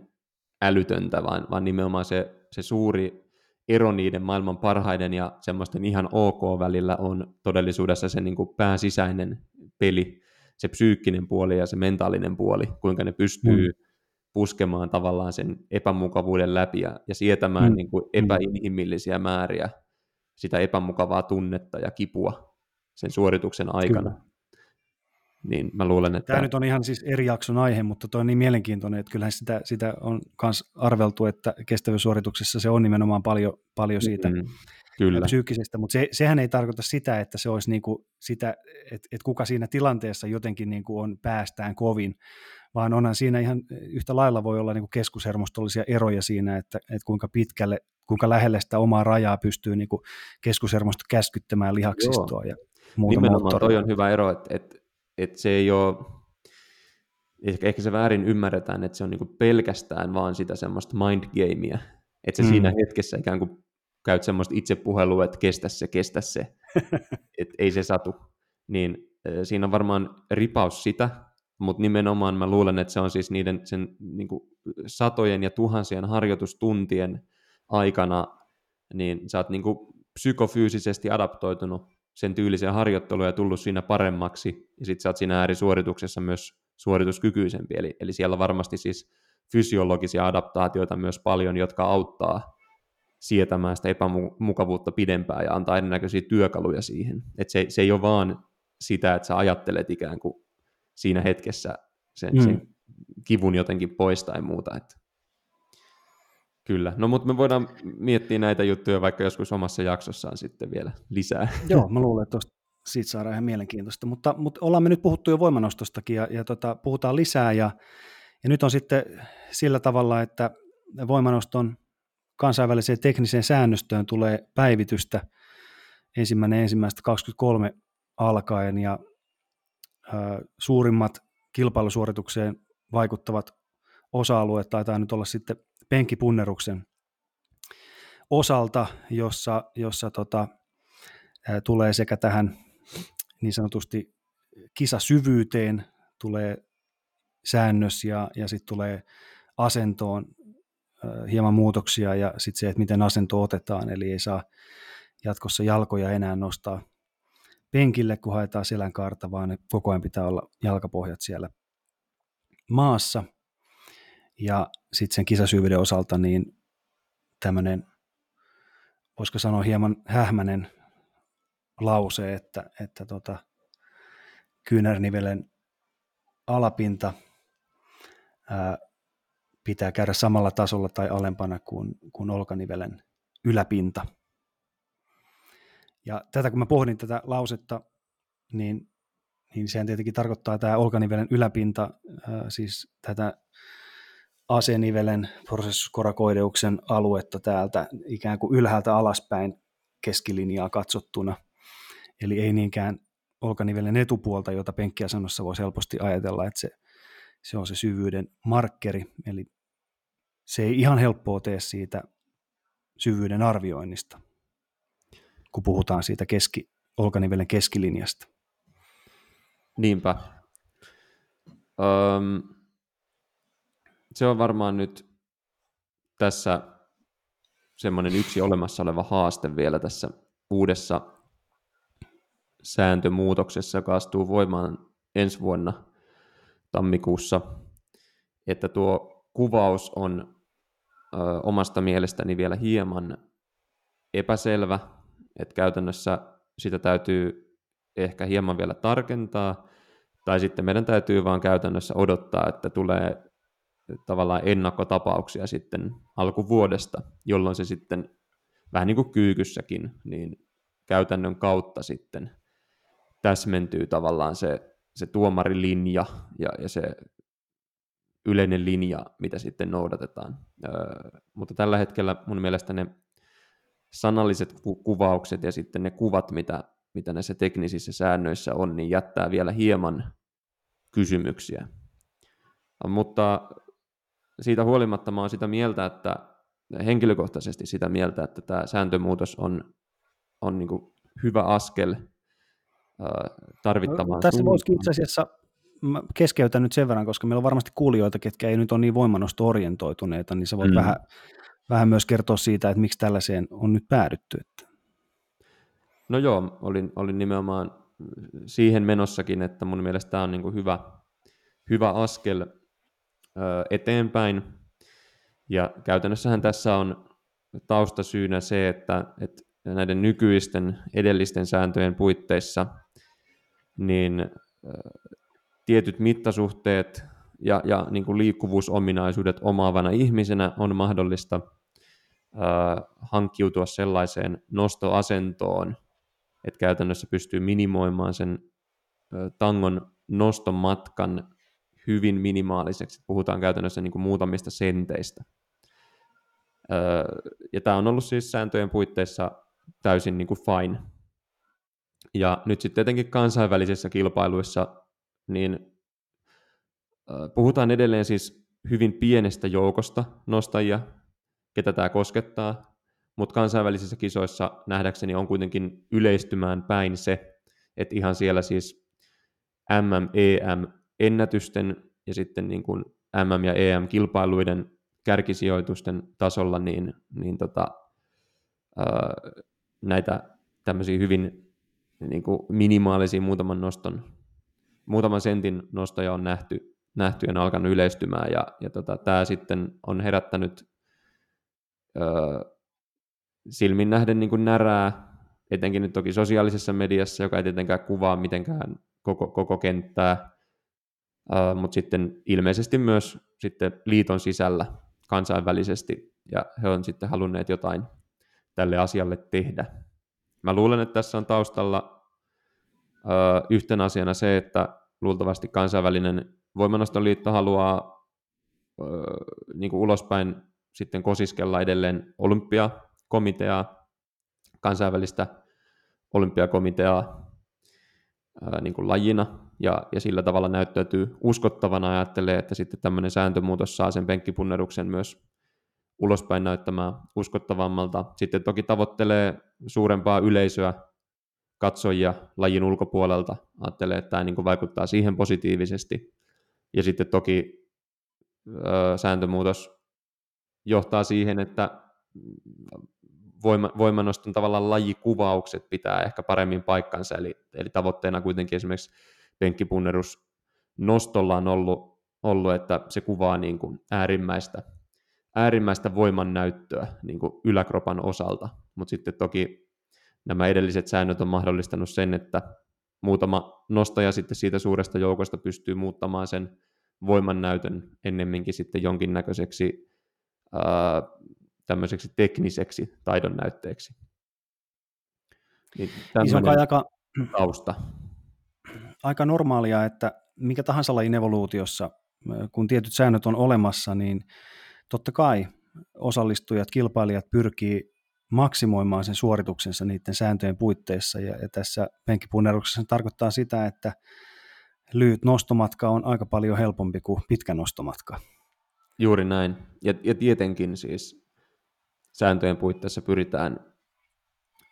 älytöntä, vaan, vaan nimenomaan se, se suuri ero niiden maailman parhaiden ja semmoisten ihan ok välillä on todellisuudessa se niin kuin pääsisäinen peli, se psyykkinen puoli ja se mentaalinen puoli, kuinka ne pystyy mm. puskemaan tavallaan sen epämukavuuden läpi ja, ja sietämään mm. niin kuin epäinhimillisiä määriä sitä epämukavaa tunnetta ja kipua sen suorituksen aikana. Kyllä. Niin mä luulen, että... Tämä nyt on ihan siis eri jakson aihe, mutta toi on niin mielenkiintoinen, että kyllähän sitä, sitä on myös arveltu, että kestävyyssuorituksessa se on nimenomaan paljon, paljon siitä mm, kyllä. psyykkisestä, mutta se, sehän ei tarkoita sitä, että se olisi niinku sitä, että, että kuka siinä tilanteessa jotenkin niinku on päästään kovin, vaan onhan siinä ihan yhtä lailla voi olla niinku keskushermostollisia eroja siinä, että, että kuinka pitkälle, kuinka lähelle sitä omaa rajaa pystyy niinku keskushermosto käskyttämään lihaksistoa Joo. ja muuta Nimenomaan moottoria. toi on hyvä ero, että, että, että se ei ole, ehkä, ehkä se väärin ymmärretään, että se on niinku pelkästään vaan sitä semmoista mind gamea, että se mm. siinä hetkessä ikään kuin käyt semmoista itsepuhelua, että kestä se, kestä se, [LAUGHS] että ei se satu. Niin siinä on varmaan ripaus sitä, mutta nimenomaan mä luulen, että se on siis niiden sen niin kuin satojen ja tuhansien harjoitustuntien aikana, niin sä oot niin kuin psykofyysisesti adaptoitunut sen tyyliseen harjoitteluun ja tullut siinä paremmaksi, ja sitten sä oot siinä äärisuorituksessa myös suorituskykyisempi, eli, eli siellä on varmasti siis fysiologisia adaptaatioita myös paljon, jotka auttaa sietämään sitä epämukavuutta pidempään ja antaa erinäköisiä työkaluja siihen. Et se, se ei ole vaan sitä, että sä ajattelet ikään kuin siinä hetkessä sen, mm. sen kivun jotenkin pois tai muuta. Että Kyllä, no mutta me voidaan miettiä näitä juttuja vaikka joskus omassa jaksossaan sitten vielä lisää. [LAUGHS] Joo, mä luulen, että tosta, siitä saadaan ihan mielenkiintoista, mutta, mutta ollaan me nyt puhuttu jo voimanostostakin ja, ja tota, puhutaan lisää ja, ja nyt on sitten sillä tavalla, että voimanoston kansainväliseen tekniseen säännöstöön tulee päivitystä ensimmäinen ensimmäistä 23 alkaen ja ö, suurimmat kilpailusuoritukseen vaikuttavat osa-alueet taitaa nyt olla sitten penkkipunneruksen osalta, jossa, jossa tota, ää, tulee sekä tähän niin sanotusti kisasyvyyteen tulee säännös ja, ja sitten tulee asentoon ää, hieman muutoksia ja sitten se, että miten asento otetaan, eli ei saa jatkossa jalkoja enää nostaa penkille, kun haetaan selän kaarta, vaan koko ajan pitää olla jalkapohjat siellä maassa. Ja sitten sen kisasyvyyden osalta niin tämmöinen, voisiko sanoa hieman hähmänen lause, että, että tota, kyynärnivelen alapinta ää, pitää käydä samalla tasolla tai alempana kuin, kuin olkanivelen yläpinta. Ja tätä kun mä pohdin tätä lausetta, niin, niin sehän tietenkin tarkoittaa tämä olkanivelen yläpinta, ää, siis tätä asenivelen prosessuskorakoideuksen aluetta täältä ikään kuin ylhäältä alaspäin keskilinjaa katsottuna. Eli ei niinkään olkanivelen etupuolta, jota penkkiasennossa voisi helposti ajatella, että se, se on se syvyyden markkeri. Eli se ei ihan helppoa tee siitä syvyyden arvioinnista, kun puhutaan siitä keski, olkanivelen keskilinjasta. Niinpä. Öm, se on varmaan nyt tässä semmoinen yksi olemassa oleva haaste vielä tässä uudessa sääntömuutoksessa, joka astuu voimaan ensi vuonna tammikuussa, että tuo kuvaus on ö, omasta mielestäni vielä hieman epäselvä, että käytännössä sitä täytyy ehkä hieman vielä tarkentaa, tai sitten meidän täytyy vaan käytännössä odottaa, että tulee tavallaan ennakkotapauksia sitten alkuvuodesta, jolloin se sitten vähän niin kuin kyykyssäkin, niin käytännön kautta sitten täsmentyy tavallaan se, se tuomarilinja ja, ja se yleinen linja, mitä sitten noudatetaan. Öö, mutta tällä hetkellä mun mielestä ne sanalliset ku- kuvaukset ja sitten ne kuvat, mitä, mitä näissä teknisissä säännöissä on, niin jättää vielä hieman kysymyksiä. Mutta siitä huolimatta mä olen sitä mieltä, että henkilökohtaisesti sitä mieltä, että tämä sääntömuutos on, on niin hyvä askel tarvittavaan Tässä voisi itse asiassa mä keskeytän nyt sen verran, koska meillä on varmasti kuulijoita, ketkä ei nyt ole niin voimanosto-orientoituneita, niin sä voit mm. vähän, vähän myös kertoa siitä, että miksi tällaiseen on nyt päädytty. Että. No joo, olin, olin nimenomaan siihen menossakin, että mun mielestä tämä on niin hyvä, hyvä askel eteenpäin. Ja käytännössähän tässä on taustasyynä se, että, että näiden nykyisten edellisten sääntöjen puitteissa niin tietyt mittasuhteet ja, ja niin kuin liikkuvuusominaisuudet omaavana ihmisenä on mahdollista äh, hankkiutua sellaiseen nostoasentoon, että käytännössä pystyy minimoimaan sen äh, tangon noston matkan hyvin minimaaliseksi. Puhutaan käytännössä niin kuin muutamista senteistä. Ja tämä on ollut siis sääntöjen puitteissa täysin niin kuin fine. Ja nyt sitten tietenkin kansainvälisissä kilpailuissa, niin puhutaan edelleen siis hyvin pienestä joukosta nostajia, ketä tämä koskettaa, mutta kansainvälisissä kisoissa nähdäkseni on kuitenkin yleistymään päin se, että ihan siellä siis MM, EM, ennätysten ja sitten niin kuin MM- ja EM-kilpailuiden kärkisijoitusten tasolla, niin, niin tota, ää, näitä tämmöisiä hyvin niin kuin minimaalisia muutaman noston, muutaman sentin nostoja on nähty, nähty ja on alkanut yleistymään, ja, ja tota, tämä sitten on herättänyt ää, silmin nähden niin kuin närää, etenkin nyt toki sosiaalisessa mediassa, joka ei tietenkään kuvaa mitenkään koko, koko kenttää, Mutta sitten ilmeisesti myös sitten liiton sisällä kansainvälisesti, ja he on sitten halunneet jotain tälle asialle tehdä. Mä luulen, että tässä on taustalla uh, yhtenä asiana se, että luultavasti kansainvälinen voimanostoliitto haluaa uh, niin kuin ulospäin sitten kosiskella edelleen olympiakomiteaa, kansainvälistä olympiakomiteaa niin kuin lajina, ja, ja sillä tavalla näyttäytyy uskottavana ajattelee, että sitten tämmöinen sääntömuutos saa sen penkkipunneruksen myös ulospäin näyttämään uskottavammalta. Sitten toki tavoittelee suurempaa yleisöä, katsojia lajin ulkopuolelta. Ajattelee, että tämä niin vaikuttaa siihen positiivisesti. Ja sitten toki ö, sääntömuutos johtaa siihen, että voima, voimanoston tavallaan lajikuvaukset pitää ehkä paremmin paikkansa, eli, eli tavoitteena kuitenkin esimerkiksi penkkipunnerus nostolla on ollut, ollut että se kuvaa niin kuin äärimmäistä, äärimmäistä voimannäyttöä niin kuin yläkropan osalta, mutta sitten toki nämä edelliset säännöt on mahdollistanut sen, että muutama nostaja sitten siitä suuresta joukosta pystyy muuttamaan sen voimannäytön ennemminkin sitten jonkinnäköiseksi ää, tämmöiseksi tekniseksi taidon näytteeksi. Niin, niin se on aika, tausta. Aika normaalia, että mikä tahansa lajin evoluutiossa, kun tietyt säännöt on olemassa, niin totta kai osallistujat, kilpailijat pyrkii maksimoimaan sen suorituksensa niiden sääntöjen puitteissa. Ja, ja tässä penkkipunneruksessa se tarkoittaa sitä, että lyhyt nostomatka on aika paljon helpompi kuin pitkä nostomatka. Juuri näin. Ja, ja tietenkin siis sääntöjen puitteissa pyritään,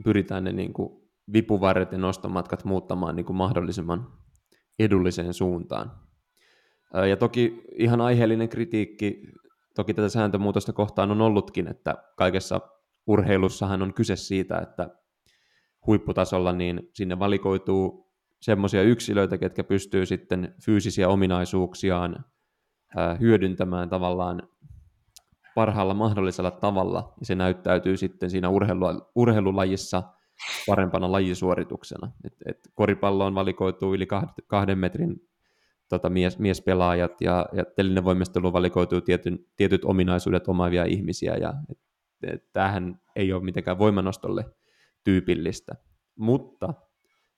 pyritään ne niin kuin vipuvarret ja nostomatkat muuttamaan niin kuin mahdollisimman edulliseen suuntaan. Ja toki ihan aiheellinen kritiikki, toki tätä sääntömuutosta kohtaan on ollutkin, että kaikessa urheilussahan on kyse siitä, että huipputasolla niin sinne valikoituu semmoisia yksilöitä, ketkä pystyy sitten fyysisiä ominaisuuksiaan hyödyntämään tavallaan parhaalla mahdollisella tavalla, ja se näyttäytyy sitten siinä urheilu, urheilulajissa parempana lajisuorituksena. Et, et koripalloon valikoituu yli kahden metrin tota, mies, miespelaajat, ja, ja telinevoimisteluun valikoituu tietyn, tietyt ominaisuudet omaavia ihmisiä, ja et, et, tämähän ei ole mitenkään voimanostolle tyypillistä. Mutta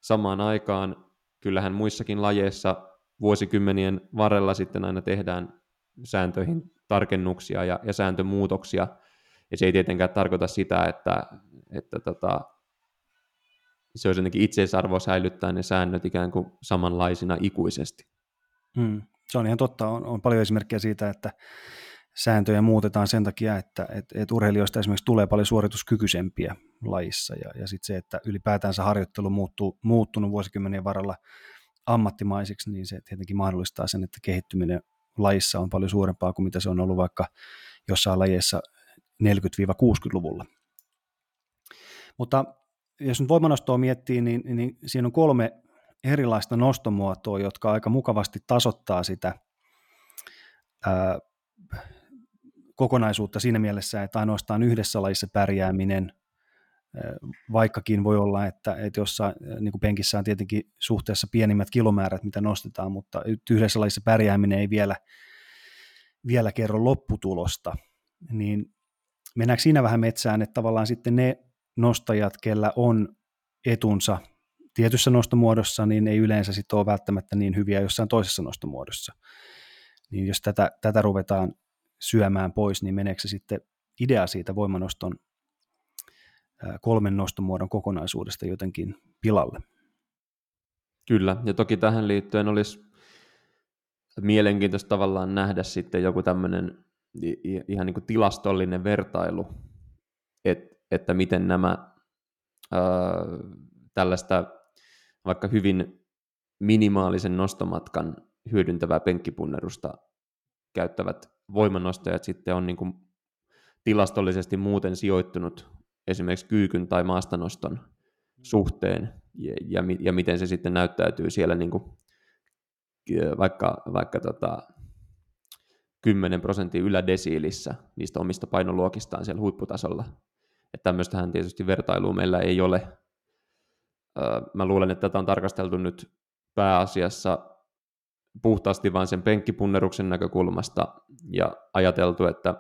samaan aikaan kyllähän muissakin lajeissa vuosikymmenien varrella sitten aina tehdään sääntöihin tarkennuksia ja, ja sääntömuutoksia, ja se ei tietenkään tarkoita sitä, että, että tota, se olisi jotenkin itseisarvo säilyttää ne säännöt ikään kuin samanlaisina ikuisesti. Hmm. Se on ihan totta. On, on paljon esimerkkejä siitä, että sääntöjä muutetaan sen takia, että et, et urheilijoista esimerkiksi tulee paljon suorituskykyisempiä lajissa. Ja, ja sitten se, että ylipäätänsä harjoittelu muuttuu, muuttunut vuosikymmenien varrella ammattimaisiksi, niin se tietenkin mahdollistaa sen, että kehittyminen lajissa on paljon suurempaa kuin mitä se on ollut vaikka jossain lajeissa 40-60-luvulla. Mutta jos nyt voimanostoa miettii, niin, niin siinä on kolme erilaista nostomuotoa, jotka aika mukavasti tasoittaa sitä ää, kokonaisuutta siinä mielessä, että ainoastaan yhdessä lajissa pärjääminen, vaikkakin voi olla, että, että jossain niin penkissä on tietenkin suhteessa pienimmät kilomäärät, mitä nostetaan, mutta yhdessä lajissa pärjääminen ei vielä, vielä kerro lopputulosta, niin mennäänkö siinä vähän metsään, että tavallaan sitten ne nostajat, kellä on etunsa tietyssä nostomuodossa, niin ei yleensä sitten ole välttämättä niin hyviä jossain toisessa nostomuodossa. Niin jos tätä, tätä ruvetaan syömään pois, niin meneekö se sitten idea siitä voimanoston kolmen nostomuodon kokonaisuudesta jotenkin pilalle? Kyllä, ja toki tähän liittyen olisi mielenkiintoista tavallaan nähdä sitten joku tämmöinen ihan niin kuin tilastollinen vertailu, että, miten nämä ää, tällaista vaikka hyvin minimaalisen nostomatkan hyödyntävää penkkipunnerusta käyttävät voimanostajat sitten on niin kuin tilastollisesti muuten sijoittunut esimerkiksi kyykyn tai maastanoston suhteen ja, ja, ja miten se sitten näyttäytyy siellä niin kuin, vaikka, vaikka tota, 10 prosentin ylädesiilissä niistä omista painoluokistaan siellä huipputasolla. Että tämmöistähän tietysti vertailua meillä ei ole. Mä luulen, että tätä on tarkasteltu nyt pääasiassa puhtaasti vain sen penkkipunneruksen näkökulmasta ja ajateltu, että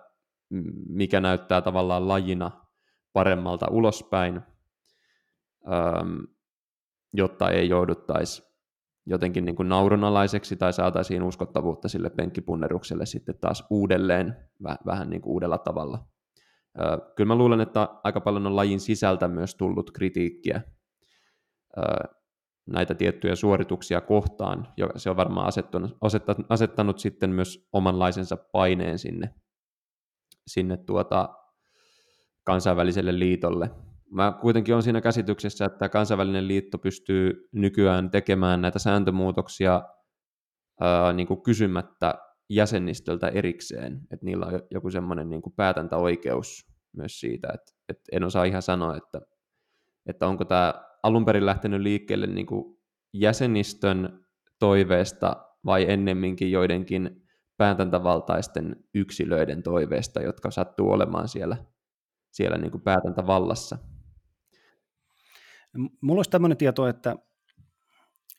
mikä näyttää tavallaan lajina paremmalta ulospäin, jotta ei jouduttaisi jotenkin niin kuin naurunalaiseksi tai saataisiin uskottavuutta sille penkkipunnerukselle sitten taas uudelleen vähän niin kuin uudella tavalla. Kyllä mä luulen, että aika paljon on lajin sisältä myös tullut kritiikkiä näitä tiettyjä suorituksia kohtaan. Se on varmaan asettanut, asettanut sitten myös omanlaisensa paineen sinne, sinne tuota kansainväliselle liitolle. Mä kuitenkin on siinä käsityksessä, että kansainvälinen liitto pystyy nykyään tekemään näitä sääntömuutoksia ää, niin kuin kysymättä jäsenistöltä erikseen, että niillä on joku semmoinen niin kuin päätäntäoikeus myös siitä, että, että en osaa ihan sanoa, että, että onko tämä alun perin lähtenyt liikkeelle niin kuin jäsenistön toiveesta vai ennemminkin joidenkin päätäntävaltaisten yksilöiden toiveesta, jotka sattuu olemaan siellä, siellä niin kuin päätäntävallassa. Mulla olisi tämmöinen tieto, että,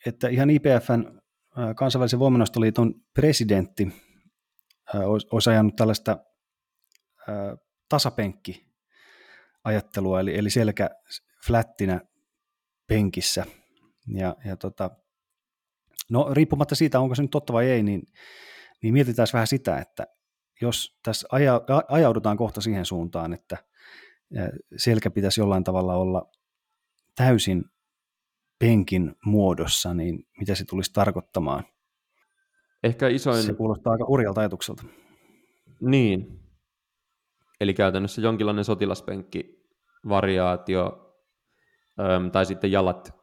että ihan IPFn kansainvälisen voimannostoliiton presidentti olisi ajanut tällaista tasapenkki-ajattelua, eli, eli selkä flättinä penkissä. Ja, ja tota, no, riippumatta siitä, onko se nyt totta vai ei, niin, niin mietitään vähän sitä, että jos tässä aja, ajaudutaan kohta siihen suuntaan, että selkä pitäisi jollain tavalla olla täysin penkin muodossa, niin mitä se tulisi tarkoittamaan? Ehkä isoin... Se kuulostaa aika hurjalta ajatukselta. Niin. Eli käytännössä jonkinlainen sotilaspenkki variaatio, tai sitten jalat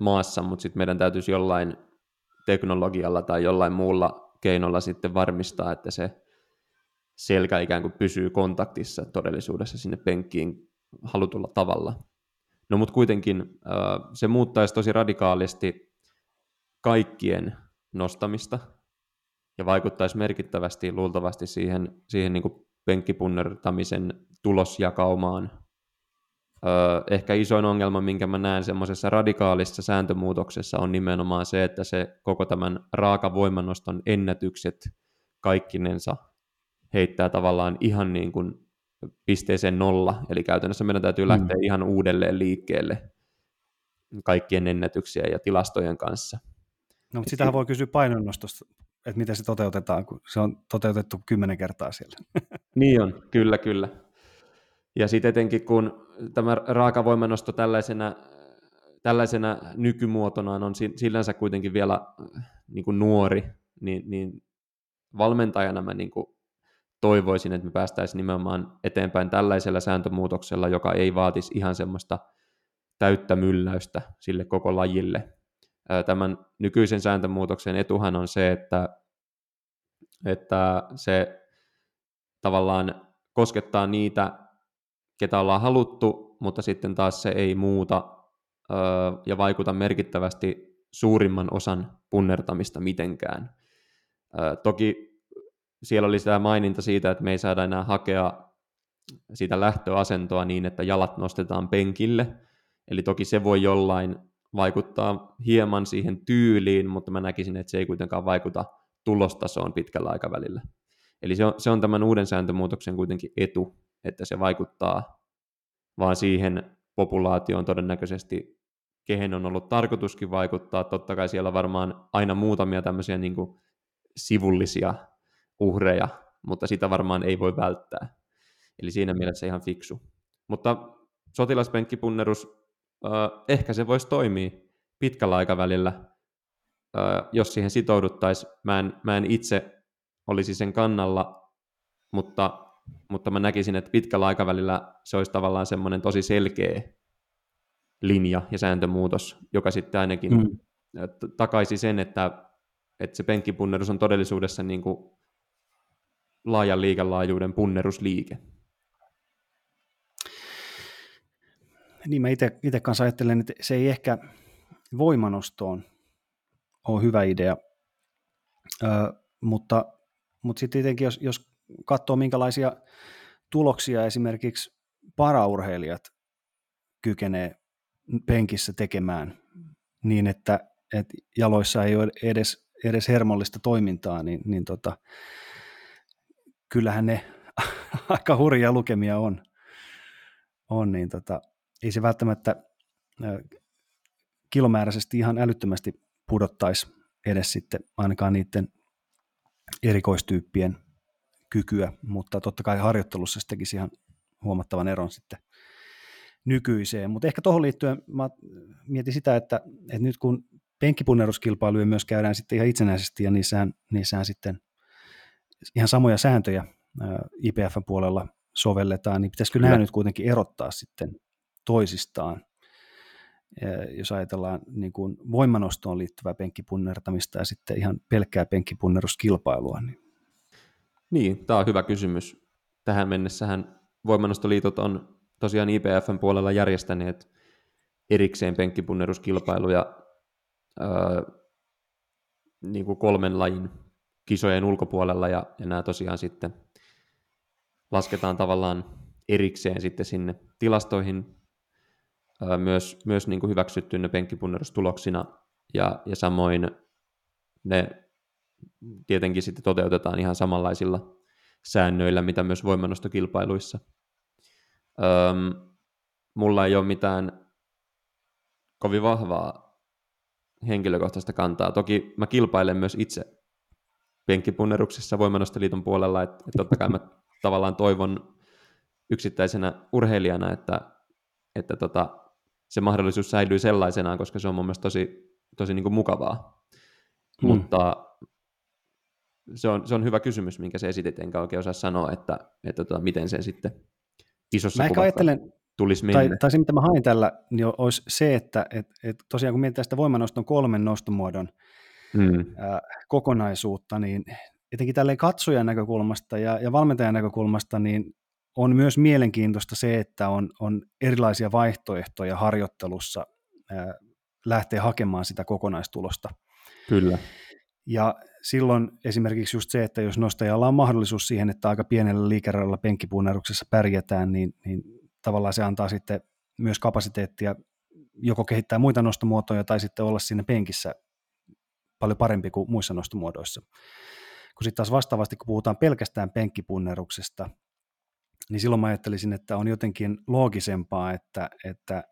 maassa, mutta sitten meidän täytyisi jollain teknologialla tai jollain muulla keinolla sitten varmistaa, että se selkä ikään kuin pysyy kontaktissa todellisuudessa sinne penkkiin halutulla tavalla. No mutta kuitenkin se muuttaisi tosi radikaalisti kaikkien nostamista ja vaikuttaisi merkittävästi luultavasti siihen, siihen niin kuin penkkipunnertamisen tulosjakaumaan. Ehkä isoin ongelma, minkä mä näen semmoisessa radikaalissa sääntömuutoksessa, on nimenomaan se, että se koko tämän raakavoimanoston ennätykset kaikkinensa heittää tavallaan ihan niin kuin pisteeseen nolla, eli käytännössä meidän täytyy mm. lähteä ihan uudelleen liikkeelle kaikkien ennätyksiä ja tilastojen kanssa. No, mutta sitähän voi kysyä painonnostosta, että miten se toteutetaan, kun se on toteutettu kymmenen kertaa siellä. [LAUGHS] niin on, kyllä, kyllä. Ja sitten etenkin kun tämä raakavoimanosto tällaisena, tällaisena nykymuotonaan on sillänsä kuitenkin vielä niin kuin nuori, niin, niin valmentajana mä niin kuin toivoisin, että me päästäisiin nimenomaan eteenpäin tällaisella sääntömuutoksella, joka ei vaatisi ihan semmoista täyttä mylläystä sille koko lajille. Tämän nykyisen sääntömuutoksen etuhan on se, että, että se tavallaan koskettaa niitä, ketä ollaan haluttu, mutta sitten taas se ei muuta ja vaikuta merkittävästi suurimman osan punnertamista mitenkään. Toki siellä oli sitä maininta siitä, että me ei saada enää hakea sitä lähtöasentoa niin, että jalat nostetaan penkille. Eli toki se voi jollain vaikuttaa hieman siihen tyyliin, mutta mä näkisin, että se ei kuitenkaan vaikuta tulostasoon pitkällä aikavälillä. Eli se on, se on tämän uuden sääntömuutoksen kuitenkin etu, että se vaikuttaa vaan siihen populaatioon todennäköisesti, kehen on ollut tarkoituskin vaikuttaa. Totta kai siellä on varmaan aina muutamia tämmöisiä niin kuin sivullisia uhreja, mutta sitä varmaan ei voi välttää. Eli siinä mielessä ihan fiksu. Mutta sotilaspenkkipunnerus, äh, ehkä se voisi toimia pitkällä aikavälillä, äh, jos siihen sitouduttaisiin. Mä en, mä en itse olisi sen kannalla, mutta, mutta mä näkisin, että pitkällä aikavälillä se olisi tavallaan semmoinen tosi selkeä linja ja sääntömuutos, joka sitten ainakin mm. takaisi sen, että, että se penkkipunnerus on todellisuudessa niin kuin laajan liikelaajuuden punnerusliike. Niin mä itse kanssa ajattelen, että se ei ehkä voimanostoon ole hyvä idea, ö, mutta, mutta sitten tietenkin jos, jos katsoo minkälaisia tuloksia esimerkiksi paraurheilijat kykenee penkissä tekemään niin, että, että jaloissa ei ole edes, edes hermollista toimintaa, niin, niin tota, kyllähän ne [LAUGHS] aika hurjia lukemia on, on niin tota, ei se välttämättä kilomääräisesti ihan älyttömästi pudottaisi edes sitten ainakaan niiden erikoistyyppien kykyä, mutta totta kai harjoittelussa se tekisi ihan huomattavan eron sitten nykyiseen. Mutta ehkä tuohon liittyen mä mietin sitä, että, että nyt kun penkkipunneruskilpailuja myös käydään sitten ihan itsenäisesti ja niissähän, niissähän sitten ihan samoja sääntöjä IPFn puolella sovelletaan, niin pitäisikö nämä nyt kuitenkin erottaa sitten toisistaan, jos ajatellaan niin kuin voimanostoon liittyvää penkkipunnertamista ja sitten ihan pelkkää penkkipunneruskilpailua. Niin. niin, tämä on hyvä kysymys. Tähän mennessähän voimannostoliitot on tosiaan IPFn puolella järjestäneet erikseen penkkipunneruskilpailuja öö, niin kuin kolmen lajin kisojen ulkopuolella, ja, ja nämä tosiaan sitten lasketaan tavallaan erikseen sitten sinne tilastoihin öö, myös, myös niin kuin hyväksyttyinä penkkipunnerustuloksina, ja, ja samoin ne tietenkin sitten toteutetaan ihan samanlaisilla säännöillä, mitä myös voimannostokilpailuissa. Öm, mulla ei ole mitään kovin vahvaa henkilökohtaista kantaa. Toki mä kilpailen myös itse penkkipunneruksessa voimannostoliiton puolella, että, että totta kai mä tavallaan toivon yksittäisenä urheilijana, että, että tota, se mahdollisuus säilyy sellaisenaan, koska se on mun mielestä tosi, tosi niin kuin mukavaa. Hmm. Mutta se on, se on hyvä kysymys, minkä se esitit, enkä oikein osaa sanoa, että, että tota, miten se sitten isossa Mä ajattelen, tulisi mennä. Tai, tai se, mitä mä hain tällä, niin olisi se, että et, et tosiaan kun mietitään sitä voimanoston kolmen nostomuodon ää, kokonaisuutta, niin etenkin tälleen katsojan näkökulmasta ja, ja valmentajan näkökulmasta, niin on myös mielenkiintoista se, että on, on erilaisia vaihtoehtoja harjoittelussa ää, lähteä hakemaan sitä kokonaistulosta. Kyllä. Ja silloin esimerkiksi just se, että jos nostajalla on mahdollisuus siihen, että aika pienellä liikeralla penkkipuunneruksessa pärjätään, niin, niin tavallaan se antaa sitten myös kapasiteettia joko kehittää muita nostomuotoja tai sitten olla siinä penkissä paljon parempi kuin muissa nostomuodoissa. Kun sitten taas vastaavasti, kun puhutaan pelkästään penkkipunneruksesta, niin silloin mä ajattelisin, että on jotenkin loogisempaa, että, että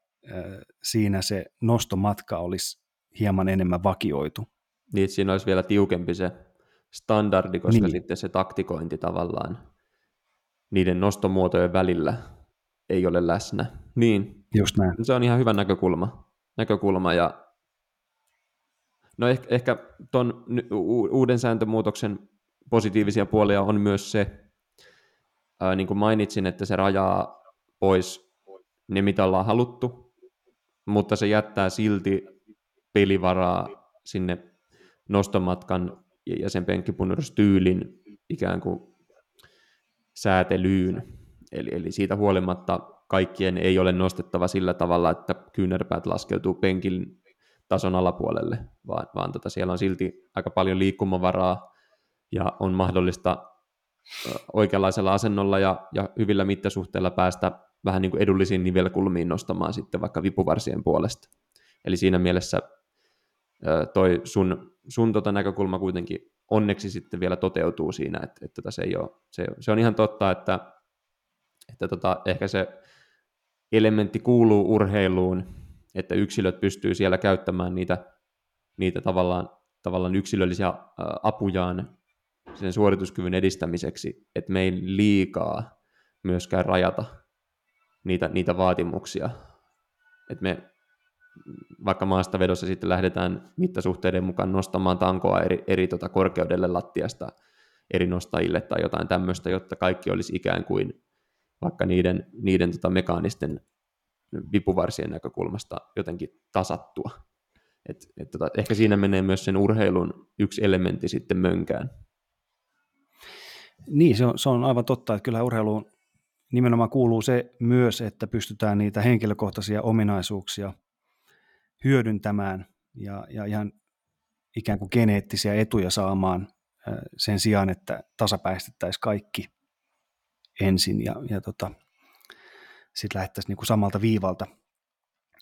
siinä se nostomatka olisi hieman enemmän vakioitu. Niin, siinä olisi vielä tiukempi se standardi, koska niin. sitten se taktikointi tavallaan niiden nostomuotojen välillä ei ole läsnä. Niin, Just näin. se on ihan hyvä näkökulma. näkökulma ja No ehkä, ehkä tuon uuden sääntömuutoksen positiivisia puolia on myös se, ää, niin kuin mainitsin, että se rajaa pois ne, mitä ollaan haluttu, mutta se jättää silti pelivaraa sinne nostomatkan ja sen penkkipunnerustyylin ikään kuin säätelyyn. Eli, eli siitä huolimatta kaikkien ei ole nostettava sillä tavalla, että kyynärpäät laskeutuu penkin tason alapuolelle, vaan, vaan tota, siellä on silti aika paljon liikkumavaraa ja on mahdollista oikeanlaisella asennolla ja, ja hyvillä mittasuhteilla päästä vähän niin kuin edullisiin nivelkulmiin nostamaan sitten vaikka vipuvarsien puolesta. Eli siinä mielessä toi sun, sun tota näkökulma kuitenkin onneksi sitten vielä toteutuu siinä, että, että tota se, ei ole, se, se on ihan totta, että, että tota, ehkä se elementti kuuluu urheiluun, että yksilöt pystyy siellä käyttämään niitä, niitä tavallaan, tavallaan yksilöllisiä apujaan sen suorituskyvyn edistämiseksi, että me ei liikaa myöskään rajata niitä, niitä vaatimuksia. Että me vaikka maastavedossa sitten lähdetään mittasuhteiden mukaan nostamaan tankoa eri, eri tota korkeudelle lattiasta eri nostajille tai jotain tämmöistä, jotta kaikki olisi ikään kuin vaikka niiden, niiden tota mekaanisten vipuvarsien näkökulmasta jotenkin tasattua. Et, et tota, ehkä siinä menee myös sen urheilun yksi elementti sitten mönkään. Niin, se on, se on aivan totta, että kyllä urheiluun nimenomaan kuuluu se myös, että pystytään niitä henkilökohtaisia ominaisuuksia hyödyntämään ja, ja ihan ikään kuin geneettisiä etuja saamaan sen sijaan, että tasapäistettäisiin kaikki ensin ja, ja tota, sitten lähdettäisiin niin kuin samalta viivalta.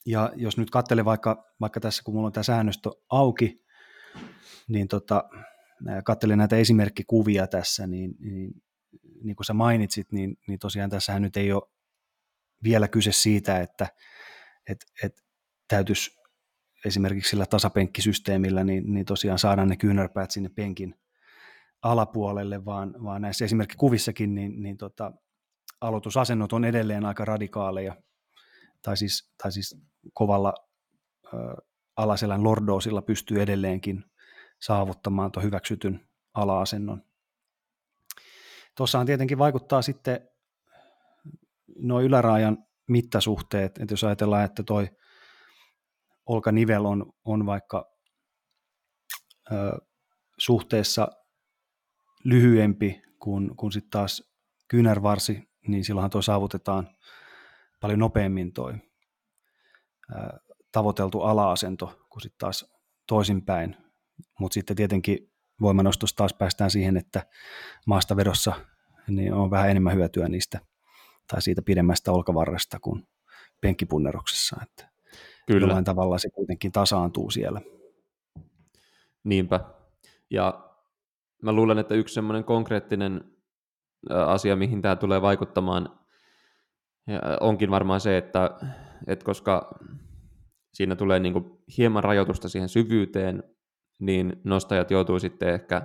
Ja jos nyt katselen vaikka, vaikka tässä, kun mulla on tämä säännöstö auki, niin tota, katselen näitä esimerkkikuvia tässä, niin, niin, niin kuin sä mainitsit, niin, niin tosiaan tässähän nyt ei ole vielä kyse siitä, että et, et täytyisi esimerkiksi sillä tasapenkkisysteemillä, niin, niin tosiaan saadaan ne kyynärpäät sinne penkin alapuolelle, vaan, vaan näissä esimerkkikuvissakin niin, niin tota, aloitusasennot on edelleen aika radikaaleja, tai siis, tai siis kovalla ö, alaselän lordoosilla pystyy edelleenkin saavuttamaan tuon hyväksytyn ala-asennon. Tuossahan tietenkin vaikuttaa sitten nuo ylärajan mittasuhteet, että jos ajatellaan, että toi olkanivel on, on vaikka ö, suhteessa lyhyempi kuin, kuin sitten taas kyynärvarsi, niin silloinhan tuo saavutetaan paljon nopeammin toi ö, tavoiteltu ala-asento kuin sitten taas toisinpäin. Mutta sitten tietenkin voimanostossa taas päästään siihen, että maastavedossa niin on vähän enemmän hyötyä niistä tai siitä pidemmästä olkavarresta kuin penkkipunneruksessa. Että Kyllä. Jollain tavalla se kuitenkin tasaantuu siellä. Niinpä. Ja mä luulen, että yksi semmoinen konkreettinen asia, mihin tämä tulee vaikuttamaan, onkin varmaan se, että, että koska siinä tulee niin kuin hieman rajoitusta siihen syvyyteen, niin nostajat joutuu sitten ehkä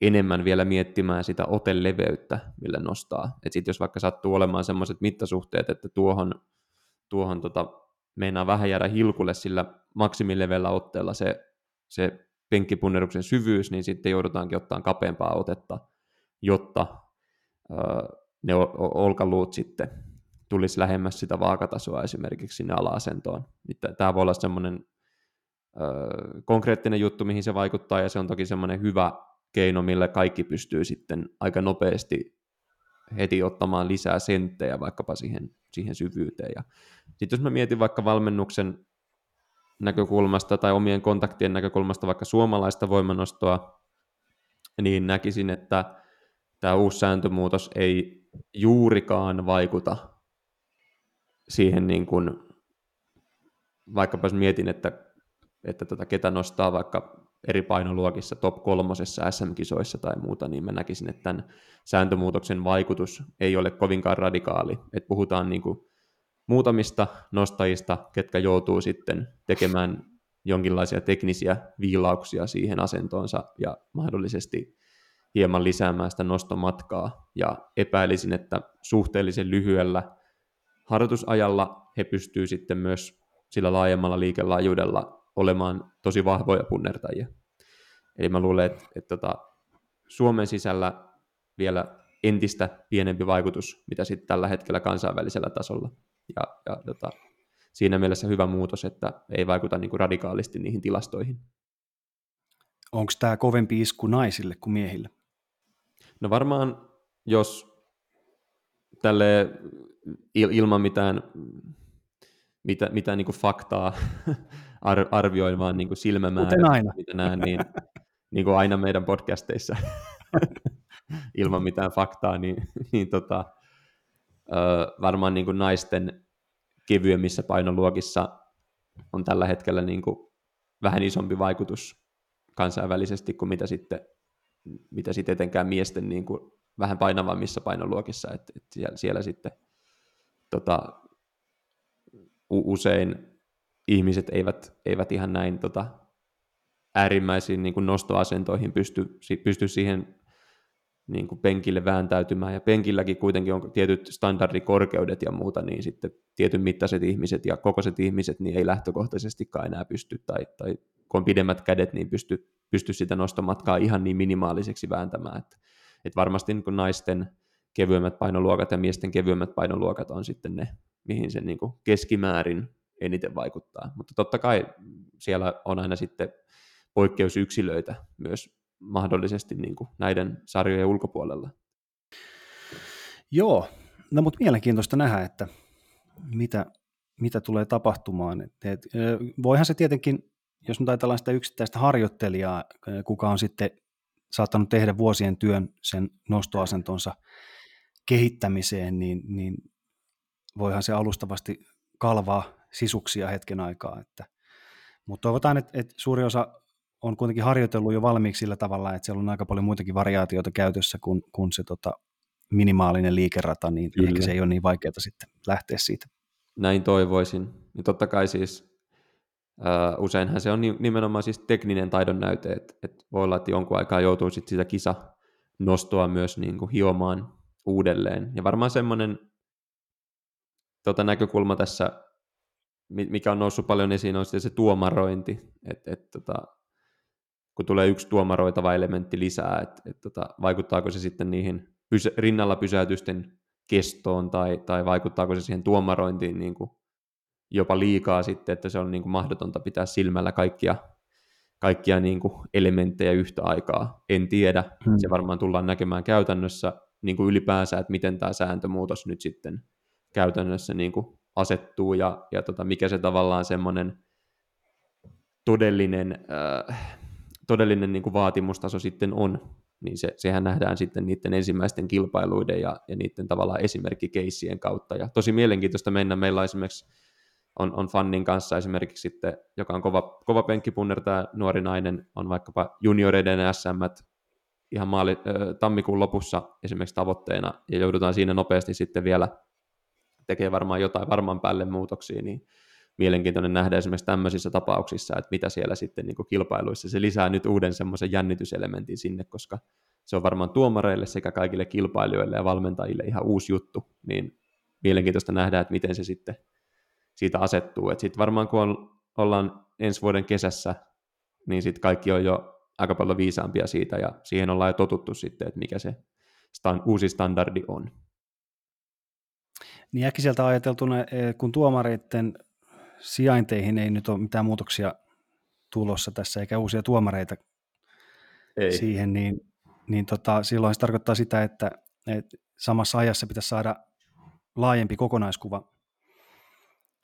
enemmän vielä miettimään sitä oteleveyttä, millä nostaa. Et sit jos vaikka sattuu olemaan semmoiset mittasuhteet, että tuohon, tuohon tota, meinaa vähän jäädä hilkulle sillä maksimilevellä otteella se, se penkkipunneruksen syvyys, niin sitten joudutaankin ottaa kapeampaa otetta, jotta ne olkaluut sitten tulisi lähemmäs sitä vaakatasoa esimerkiksi sinne ala-asentoon. Tämä voi olla semmoinen konkreettinen juttu, mihin se vaikuttaa, ja se on toki semmoinen hyvä keino, millä kaikki pystyy sitten aika nopeasti heti ottamaan lisää senttejä vaikkapa siihen, siihen syvyyteen. Sitten jos mä mietin vaikka valmennuksen näkökulmasta tai omien kontaktien näkökulmasta vaikka suomalaista voimanostoa, niin näkisin, että tämä uusi sääntömuutos ei juurikaan vaikuta siihen, niin kuin, vaikkapa jos mietin, että, että tota, ketä nostaa vaikka eri painoluokissa top kolmosessa SM-kisoissa tai muuta, niin mä näkisin, että tämän sääntömuutoksen vaikutus ei ole kovinkaan radikaali. Et puhutaan niin kuin muutamista nostajista, ketkä joutuu sitten tekemään jonkinlaisia teknisiä viilauksia siihen asentoonsa ja mahdollisesti hieman lisäämään sitä nostomatkaa. Ja epäilisin, että suhteellisen lyhyellä harjoitusajalla he pystyvät sitten myös sillä laajemmalla liikelaajuudella olemaan tosi vahvoja punnertajia. Eli mä luulen, että, että tota, Suomen sisällä vielä entistä pienempi vaikutus, mitä sitten tällä hetkellä kansainvälisellä tasolla. Ja, ja tota, siinä mielessä hyvä muutos, että ei vaikuta niin kuin radikaalisti niihin tilastoihin. Onko tämä kovempi isku naisille kuin miehille? No varmaan, jos tälle ilman mitään, mitä, mitään niin kuin faktaa [LAUGHS] ar, arvioin vaan niin kuin silmämäärä, aina. mitä näen, niin, [LAUGHS] niin kuin aina meidän podcasteissa [LAUGHS] ilman mitään faktaa, niin, niin tota, varmaan niin kuin naisten kevyemmissä painoluokissa on tällä hetkellä niin kuin vähän isompi vaikutus kansainvälisesti kuin mitä sitten, mitä sitten etenkään miesten niin kuin vähän painavammissa painoluokissa, että, että siellä, siellä sitten tota, usein ihmiset eivät, eivät ihan näin tota, äärimmäisiin niin kuin nostoasentoihin pysty, pysty siihen niin kuin penkille vääntäytymään, ja penkilläkin kuitenkin on tietyt standardikorkeudet ja muuta, niin sitten tietyn mittaiset ihmiset ja kokoiset ihmiset niin ei lähtökohtaisestikaan enää pysty, tai, tai kun on pidemmät kädet, niin pysty, pysty sitä nostomatkaa ihan niin minimaaliseksi vääntämään, että, että varmasti niin kuin naisten kevyemmät painoluokat ja miesten kevyemmät painoluokat on sitten ne, mihin se niin kuin keskimäärin eniten vaikuttaa, mutta totta kai siellä on aina sitten poikkeusyksilöitä myös mahdollisesti niin kuin näiden sarjojen ulkopuolella. Joo, no mutta mielenkiintoista nähdä, että mitä, mitä tulee tapahtumaan. Et, et, voihan se tietenkin, jos nyt ajatellaan sitä yksittäistä harjoittelijaa, kuka on sitten saattanut tehdä vuosien työn sen nostoasentonsa kehittämiseen, niin, niin voihan se alustavasti kalvaa sisuksia hetken aikaa. Että, mutta toivotaan, että, että suuri osa on kuitenkin harjoitellut jo valmiiksi sillä tavalla, että siellä on aika paljon muitakin variaatioita käytössä kuin, kuin se tota, minimaalinen liikerata, niin Kyllä. ehkä se ei ole niin vaikeaa sitten lähteä siitä. Näin toivoisin. Ja totta kai siis Useinhan se on nimenomaan siis tekninen taidon näyte, että, että voi olla, että jonkun aikaa joutuu sitten sitä kisa nostoa myös niin kuin hiomaan uudelleen. Ja varmaan semmoinen tota, näkökulma tässä, mikä on noussut paljon esiin, on se tuomarointi, että et, tota, kun tulee yksi tuomaroitava elementti lisää, että et, tota, vaikuttaako se sitten niihin pysä, rinnalla pysäytysten kestoon tai, tai vaikuttaako se siihen tuomarointiin niin kuin jopa liikaa sitten, että se on niin kuin mahdotonta pitää silmällä kaikkia, kaikkia niin kuin elementtejä yhtä aikaa. En tiedä, hmm. se varmaan tullaan näkemään käytännössä niin kuin ylipäänsä, että miten tämä sääntömuutos nyt sitten käytännössä niin kuin asettuu ja, ja tota, mikä se tavallaan semmoinen todellinen, äh, todellinen niin kuin vaatimustaso sitten on, niin se, sehän nähdään sitten niiden ensimmäisten kilpailuiden ja, ja niiden tavallaan esimerkkikeissien kautta. Ja tosi mielenkiintoista mennä. Meillä on esimerkiksi on, on fannin kanssa. Esimerkiksi sitten, joka on kova, kova penkkipunner, tämä nuori nainen, on vaikkapa junioreiden SM ihan maali, äh, tammikuun lopussa esimerkiksi tavoitteena, ja joudutaan siinä nopeasti sitten vielä tekee varmaan jotain varmaan päälle muutoksia, niin mielenkiintoinen nähdä esimerkiksi tämmöisissä tapauksissa, että mitä siellä sitten niin kilpailuissa, se lisää nyt uuden semmoisen jännityselementin sinne, koska se on varmaan tuomareille sekä kaikille kilpailijoille ja valmentajille ihan uusi juttu, niin mielenkiintoista nähdä, että miten se sitten siitä asettuu. Sitten varmaan kun on, ollaan ensi vuoden kesässä, niin sitten kaikki on jo aika paljon viisaampia siitä ja siihen ollaan jo totuttu sitten, että mikä se uusi standardi on. Niin äkkiseltä ajateltuna, eh, kun tuomareiden sijainteihin ei nyt ole mitään muutoksia tulossa tässä, eikä uusia tuomareita ei. siihen, niin, niin tota, silloin se tarkoittaa sitä, että, että samassa ajassa pitäisi saada laajempi kokonaiskuva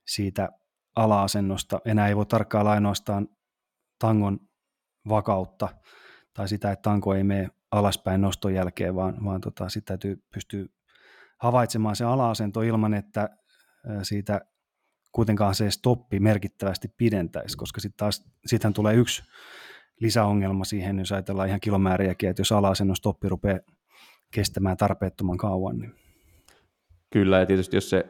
siitä ala-asennosta. Enää ei voi tarkkailla ainoastaan tangon vakautta tai sitä, että tanko ei mene alaspäin noston jälkeen, vaan, vaan tota, sitten täytyy pystyä havaitsemaan se ala-asento ilman, että siitä kuitenkaan se stoppi merkittävästi pidentäisi, koska sitten taas siitähän tulee yksi lisäongelma siihen, jos ajatellaan ihan kilomääriäkin, että jos ala-asennon stoppi rupeaa kestämään tarpeettoman kauan. Niin. Kyllä, ja tietysti jos se,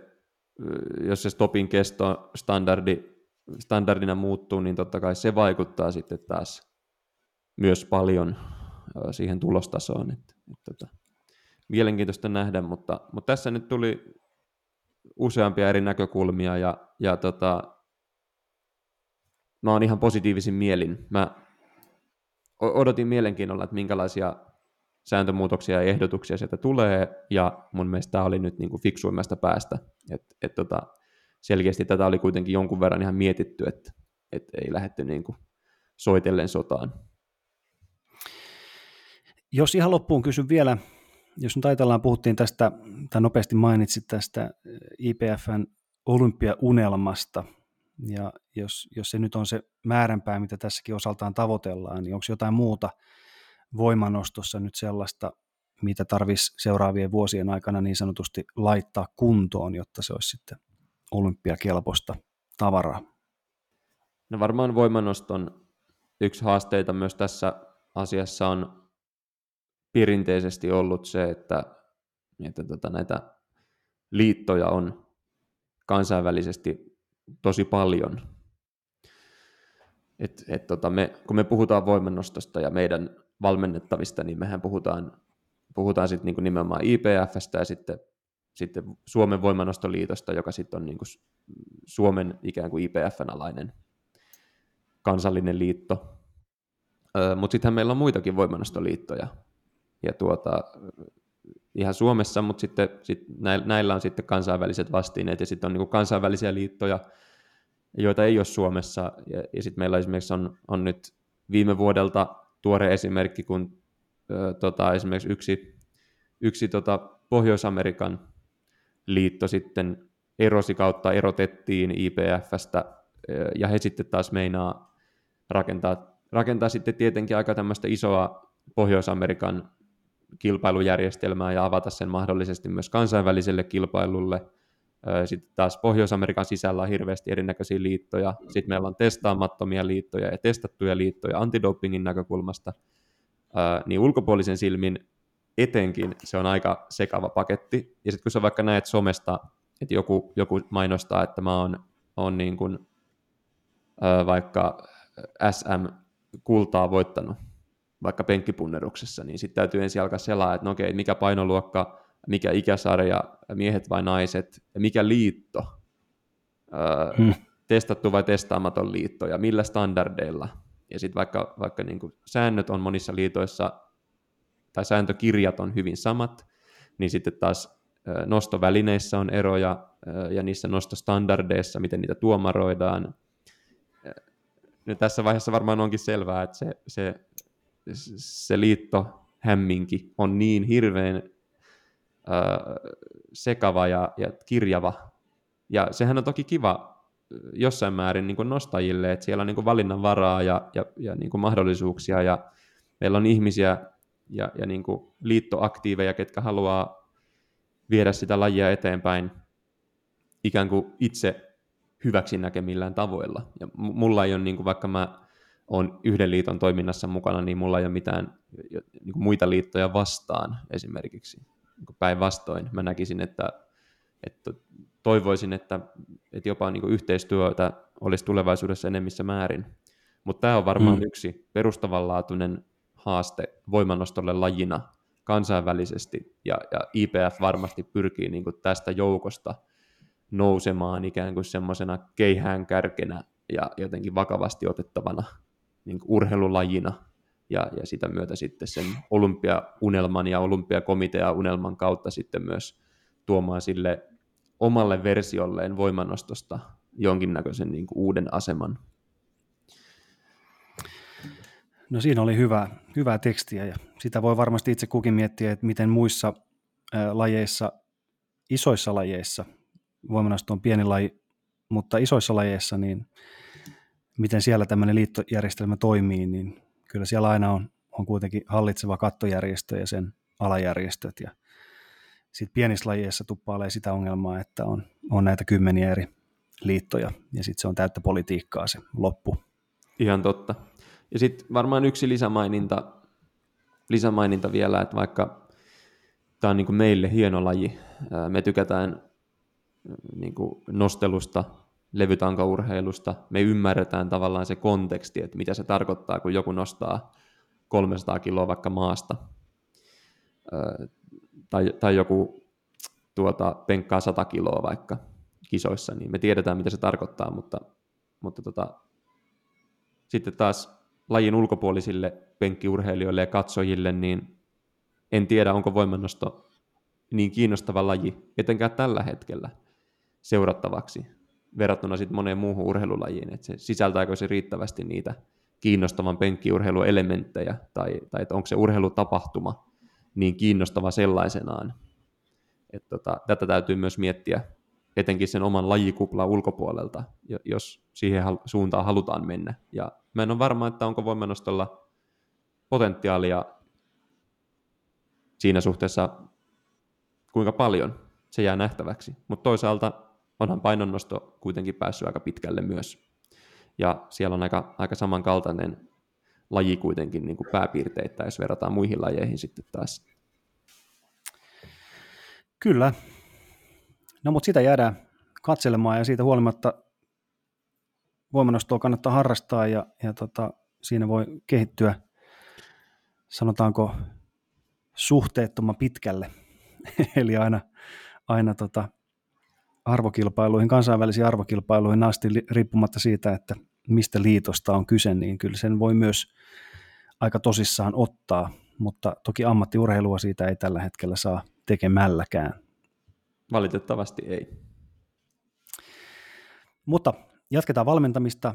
jos se stopin kesto standardi, standardina muuttuu, niin totta kai se vaikuttaa sitten taas myös paljon siihen tulostasoon. Että, että, että mielenkiintoista nähdä, mutta, mutta tässä nyt tuli useampia eri näkökulmia ja, ja tota, mä oon ihan positiivisin mielin. Mä odotin mielenkiinnolla, että minkälaisia sääntömuutoksia ja ehdotuksia sieltä tulee, ja mun mielestä tämä oli nyt niin kuin fiksuimmasta päästä. Et, et tota, selkeästi tätä oli kuitenkin jonkun verran ihan mietitty, että et ei lähdetty niin kuin soitellen sotaan. Jos ihan loppuun kysyn vielä jos nyt ajatellaan, puhuttiin tästä, tai nopeasti mainitsit tästä eh, IPFn olympiaunelmasta, ja jos, jos se nyt on se määränpää, mitä tässäkin osaltaan tavoitellaan, niin onko jotain muuta voimanostossa nyt sellaista, mitä tarvitsisi seuraavien vuosien aikana niin sanotusti laittaa kuntoon, jotta se olisi sitten olympiakelpoista tavaraa? No varmaan voimanoston yksi haasteita myös tässä asiassa on perinteisesti ollut se, että, että tota, näitä liittoja on kansainvälisesti tosi paljon. Et, et tota me, kun me puhutaan voimannostosta ja meidän valmennettavista, niin mehän puhutaan, puhutaan sit niinku nimenomaan IPFstä ja sitten, sitten Suomen voimannostoliitosta, joka sitten on niinku Suomen ikään kuin IPFn alainen kansallinen liitto. Mutta sittenhän meillä on muitakin voimannostoliittoja, ja tuota, ihan Suomessa, mutta sitten sit näillä on sitten kansainväliset vastineet ja sitten on niin kansainvälisiä liittoja, joita ei ole Suomessa. Ja, ja sitten meillä esimerkiksi on, on nyt viime vuodelta tuore esimerkki, kun ö, tota, esimerkiksi yksi, yksi tota, Pohjois-Amerikan liitto sitten erosi kautta erotettiin IPFstä ja he sitten taas meinaa rakentaa, rakentaa sitten tietenkin aika tämmöistä isoa Pohjois-Amerikan kilpailujärjestelmää ja avata sen mahdollisesti myös kansainväliselle kilpailulle. Sitten taas Pohjois-Amerikan sisällä on hirveästi erinäköisiä liittoja. Sitten meillä on testaamattomia liittoja ja testattuja liittoja antidopingin näkökulmasta. Niin ulkopuolisen silmin etenkin se on aika sekava paketti. Ja sitten kun sä vaikka näet somesta, että joku, joku mainostaa, että mä oon, oon niin kuin, vaikka SM-kultaa voittanut, vaikka penkkipunneruksessa, niin sitten täytyy ensin alkaa selaa, että no okei, mikä painoluokka, mikä ikäsarja, miehet vai naiset, ja mikä liitto, öö, hmm. testattu vai testaamaton liitto, ja millä standardeilla. Ja sitten vaikka, vaikka niin kuin säännöt on monissa liitoissa, tai sääntökirjat on hyvin samat, niin sitten taas nostovälineissä on eroja ja niissä nostostandardeissa, miten niitä tuomaroidaan. Ja tässä vaiheessa varmaan onkin selvää, että se, se, se liitto hämminki on niin hirveän sekava ja, ja kirjava. Ja sehän on toki kiva jossain määrin niin nostajille, että siellä on niin valinnan varaa ja, ja, ja niin mahdollisuuksia ja meillä on ihmisiä ja, ja niin liittoaktiiveja, ketkä haluaa viedä sitä lajia eteenpäin ikään kuin itse hyväksi näkemillään tavoilla. Ja mulla ei ole, niin kuin vaikka mä olen yhden liiton toiminnassa mukana, niin mulla ei ole mitään niin kuin muita liittoja vastaan esimerkiksi. Niin päinvastoin mä näkisin, että, että toivoisin, että, että jopa niin yhteistyötä olisi tulevaisuudessa enemmissä määrin. Mutta tämä on varmaan mm. yksi perustavanlaatuinen haaste voimannostolle lajina kansainvälisesti, ja, ja IPF varmasti pyrkii niin kuin tästä joukosta nousemaan ikään kuin semmoisena keihään kärkenä ja jotenkin vakavasti otettavana niin kuin urheilulajina, ja, ja sitä myötä sitten sen olympiaunelman ja olympiakomitea-unelman kautta sitten myös tuomaan sille omalle versiolleen voimannostosta jonkinnäköisen niin kuin uuden aseman. No siinä oli hyvä, hyvää tekstiä ja sitä voi varmasti itse kukin miettiä, että miten muissa lajeissa, isoissa lajeissa, voimannosto on pieni laji, mutta isoissa lajeissa, niin miten siellä tämmöinen liittojärjestelmä toimii, niin kyllä siellä aina on, on kuitenkin hallitseva kattojärjestö ja sen alajärjestöt ja sitten pienissä lajeissa tuppailee sitä ongelmaa, että on, on näitä kymmeniä eri liittoja ja sitten se on täyttä politiikkaa se loppu. Ihan totta. Ja sitten varmaan yksi lisämaininta, lisämaininta vielä, että vaikka tämä on niin meille hieno laji, me tykätään niin nostelusta, levytankaurheilusta, me ymmärretään tavallaan se konteksti, että mitä se tarkoittaa, kun joku nostaa 300 kiloa vaikka maasta, tai, tai joku tuota, penkkaa 100 kiloa vaikka kisoissa, niin me tiedetään, mitä se tarkoittaa, mutta, mutta tota, sitten taas lajin ulkopuolisille penkkiurheilijoille ja katsojille, niin en tiedä, onko voimannosto niin kiinnostava laji, etenkään tällä hetkellä seurattavaksi verrattuna sitten moneen muuhun urheilulajiin, että se, sisältääkö se riittävästi niitä kiinnostavan penkkiurheiluelementtejä, tai, tai että onko se urheilutapahtuma niin kiinnostava sellaisenaan. Että tota, tätä täytyy myös miettiä etenkin sen oman lajikuplan ulkopuolelta, jos siihen suuntaan halutaan mennä. Ja mä en ole varma, että onko voimannostolla potentiaalia siinä suhteessa kuinka paljon, se jää nähtäväksi. Mutta toisaalta onhan painonnosto kuitenkin päässyt aika pitkälle myös. Ja siellä on aika, aika samankaltainen laji kuitenkin niin kuin pääpiirteitä, jos verrataan muihin lajeihin sitten taas. Kyllä. No mutta sitä jäädään katselemaan ja siitä huolimatta voimanostoa kannattaa harrastaa ja, ja tota, siinä voi kehittyä, sanotaanko, suhteettoman pitkälle. [LAUGHS] Eli aina, aina tota, arvokilpailuihin, kansainvälisiin arvokilpailuihin asti riippumatta siitä, että mistä liitosta on kyse, niin kyllä sen voi myös aika tosissaan ottaa, mutta toki ammattiurheilua siitä ei tällä hetkellä saa tekemälläkään. Valitettavasti ei. Mutta jatketaan valmentamista.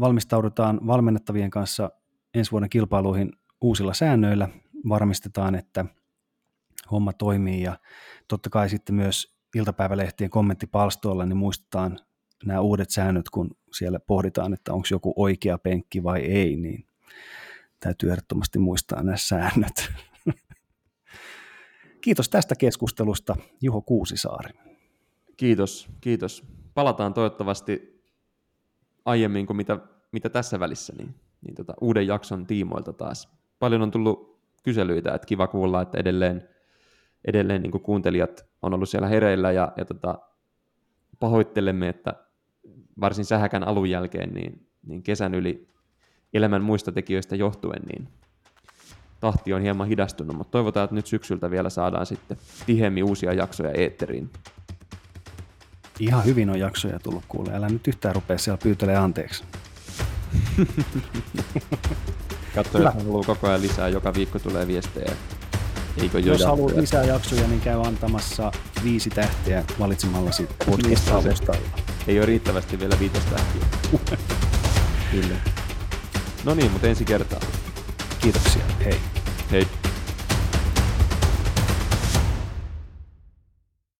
Valmistaudutaan valmennettavien kanssa ensi vuoden kilpailuihin uusilla säännöillä. Varmistetaan, että homma toimii ja totta kai sitten myös iltapäivälehtien kommenttipalstoilla niin muistetaan nämä uudet säännöt, kun siellä pohditaan, että onko joku oikea penkki vai ei, niin täytyy ehdottomasti muistaa nämä säännöt. [LAUGHS] Kiitos tästä keskustelusta, Juho Kuusisaari. Kiitos, kiitos. Palataan toivottavasti aiemmin kuin mitä, mitä tässä välissä, niin, niin tota, uuden jakson tiimoilta taas. Paljon on tullut kyselyitä, että kiva kuulla, että edelleen, edelleen niin kuuntelijat on ollut siellä hereillä ja, ja tota, pahoittelemme, että varsin sähäkän alun jälkeen niin, niin kesän yli elämän muista tekijöistä johtuen, niin tahti on hieman hidastunut, mutta toivotaan, että nyt syksyltä vielä saadaan sitten tiheämmin uusia jaksoja eetteriin. Ihan hyvin on jaksoja tullut kuule. Älä nyt yhtään rupea siellä pyytelemään anteeksi. [LAUGHS] Katsojat haluaa koko ajan lisää, joka viikko tulee viestejä. Eikö jo Jos haluat lisää jaksoja, niin käy antamassa viisi tähteä valitsemallasi podcast-alustalla. Ei ole riittävästi vielä viitostähtiä. [LAUGHS] Kyllä. No niin, mutta ensi kertaa. Kiitoksia. Hei. Hei.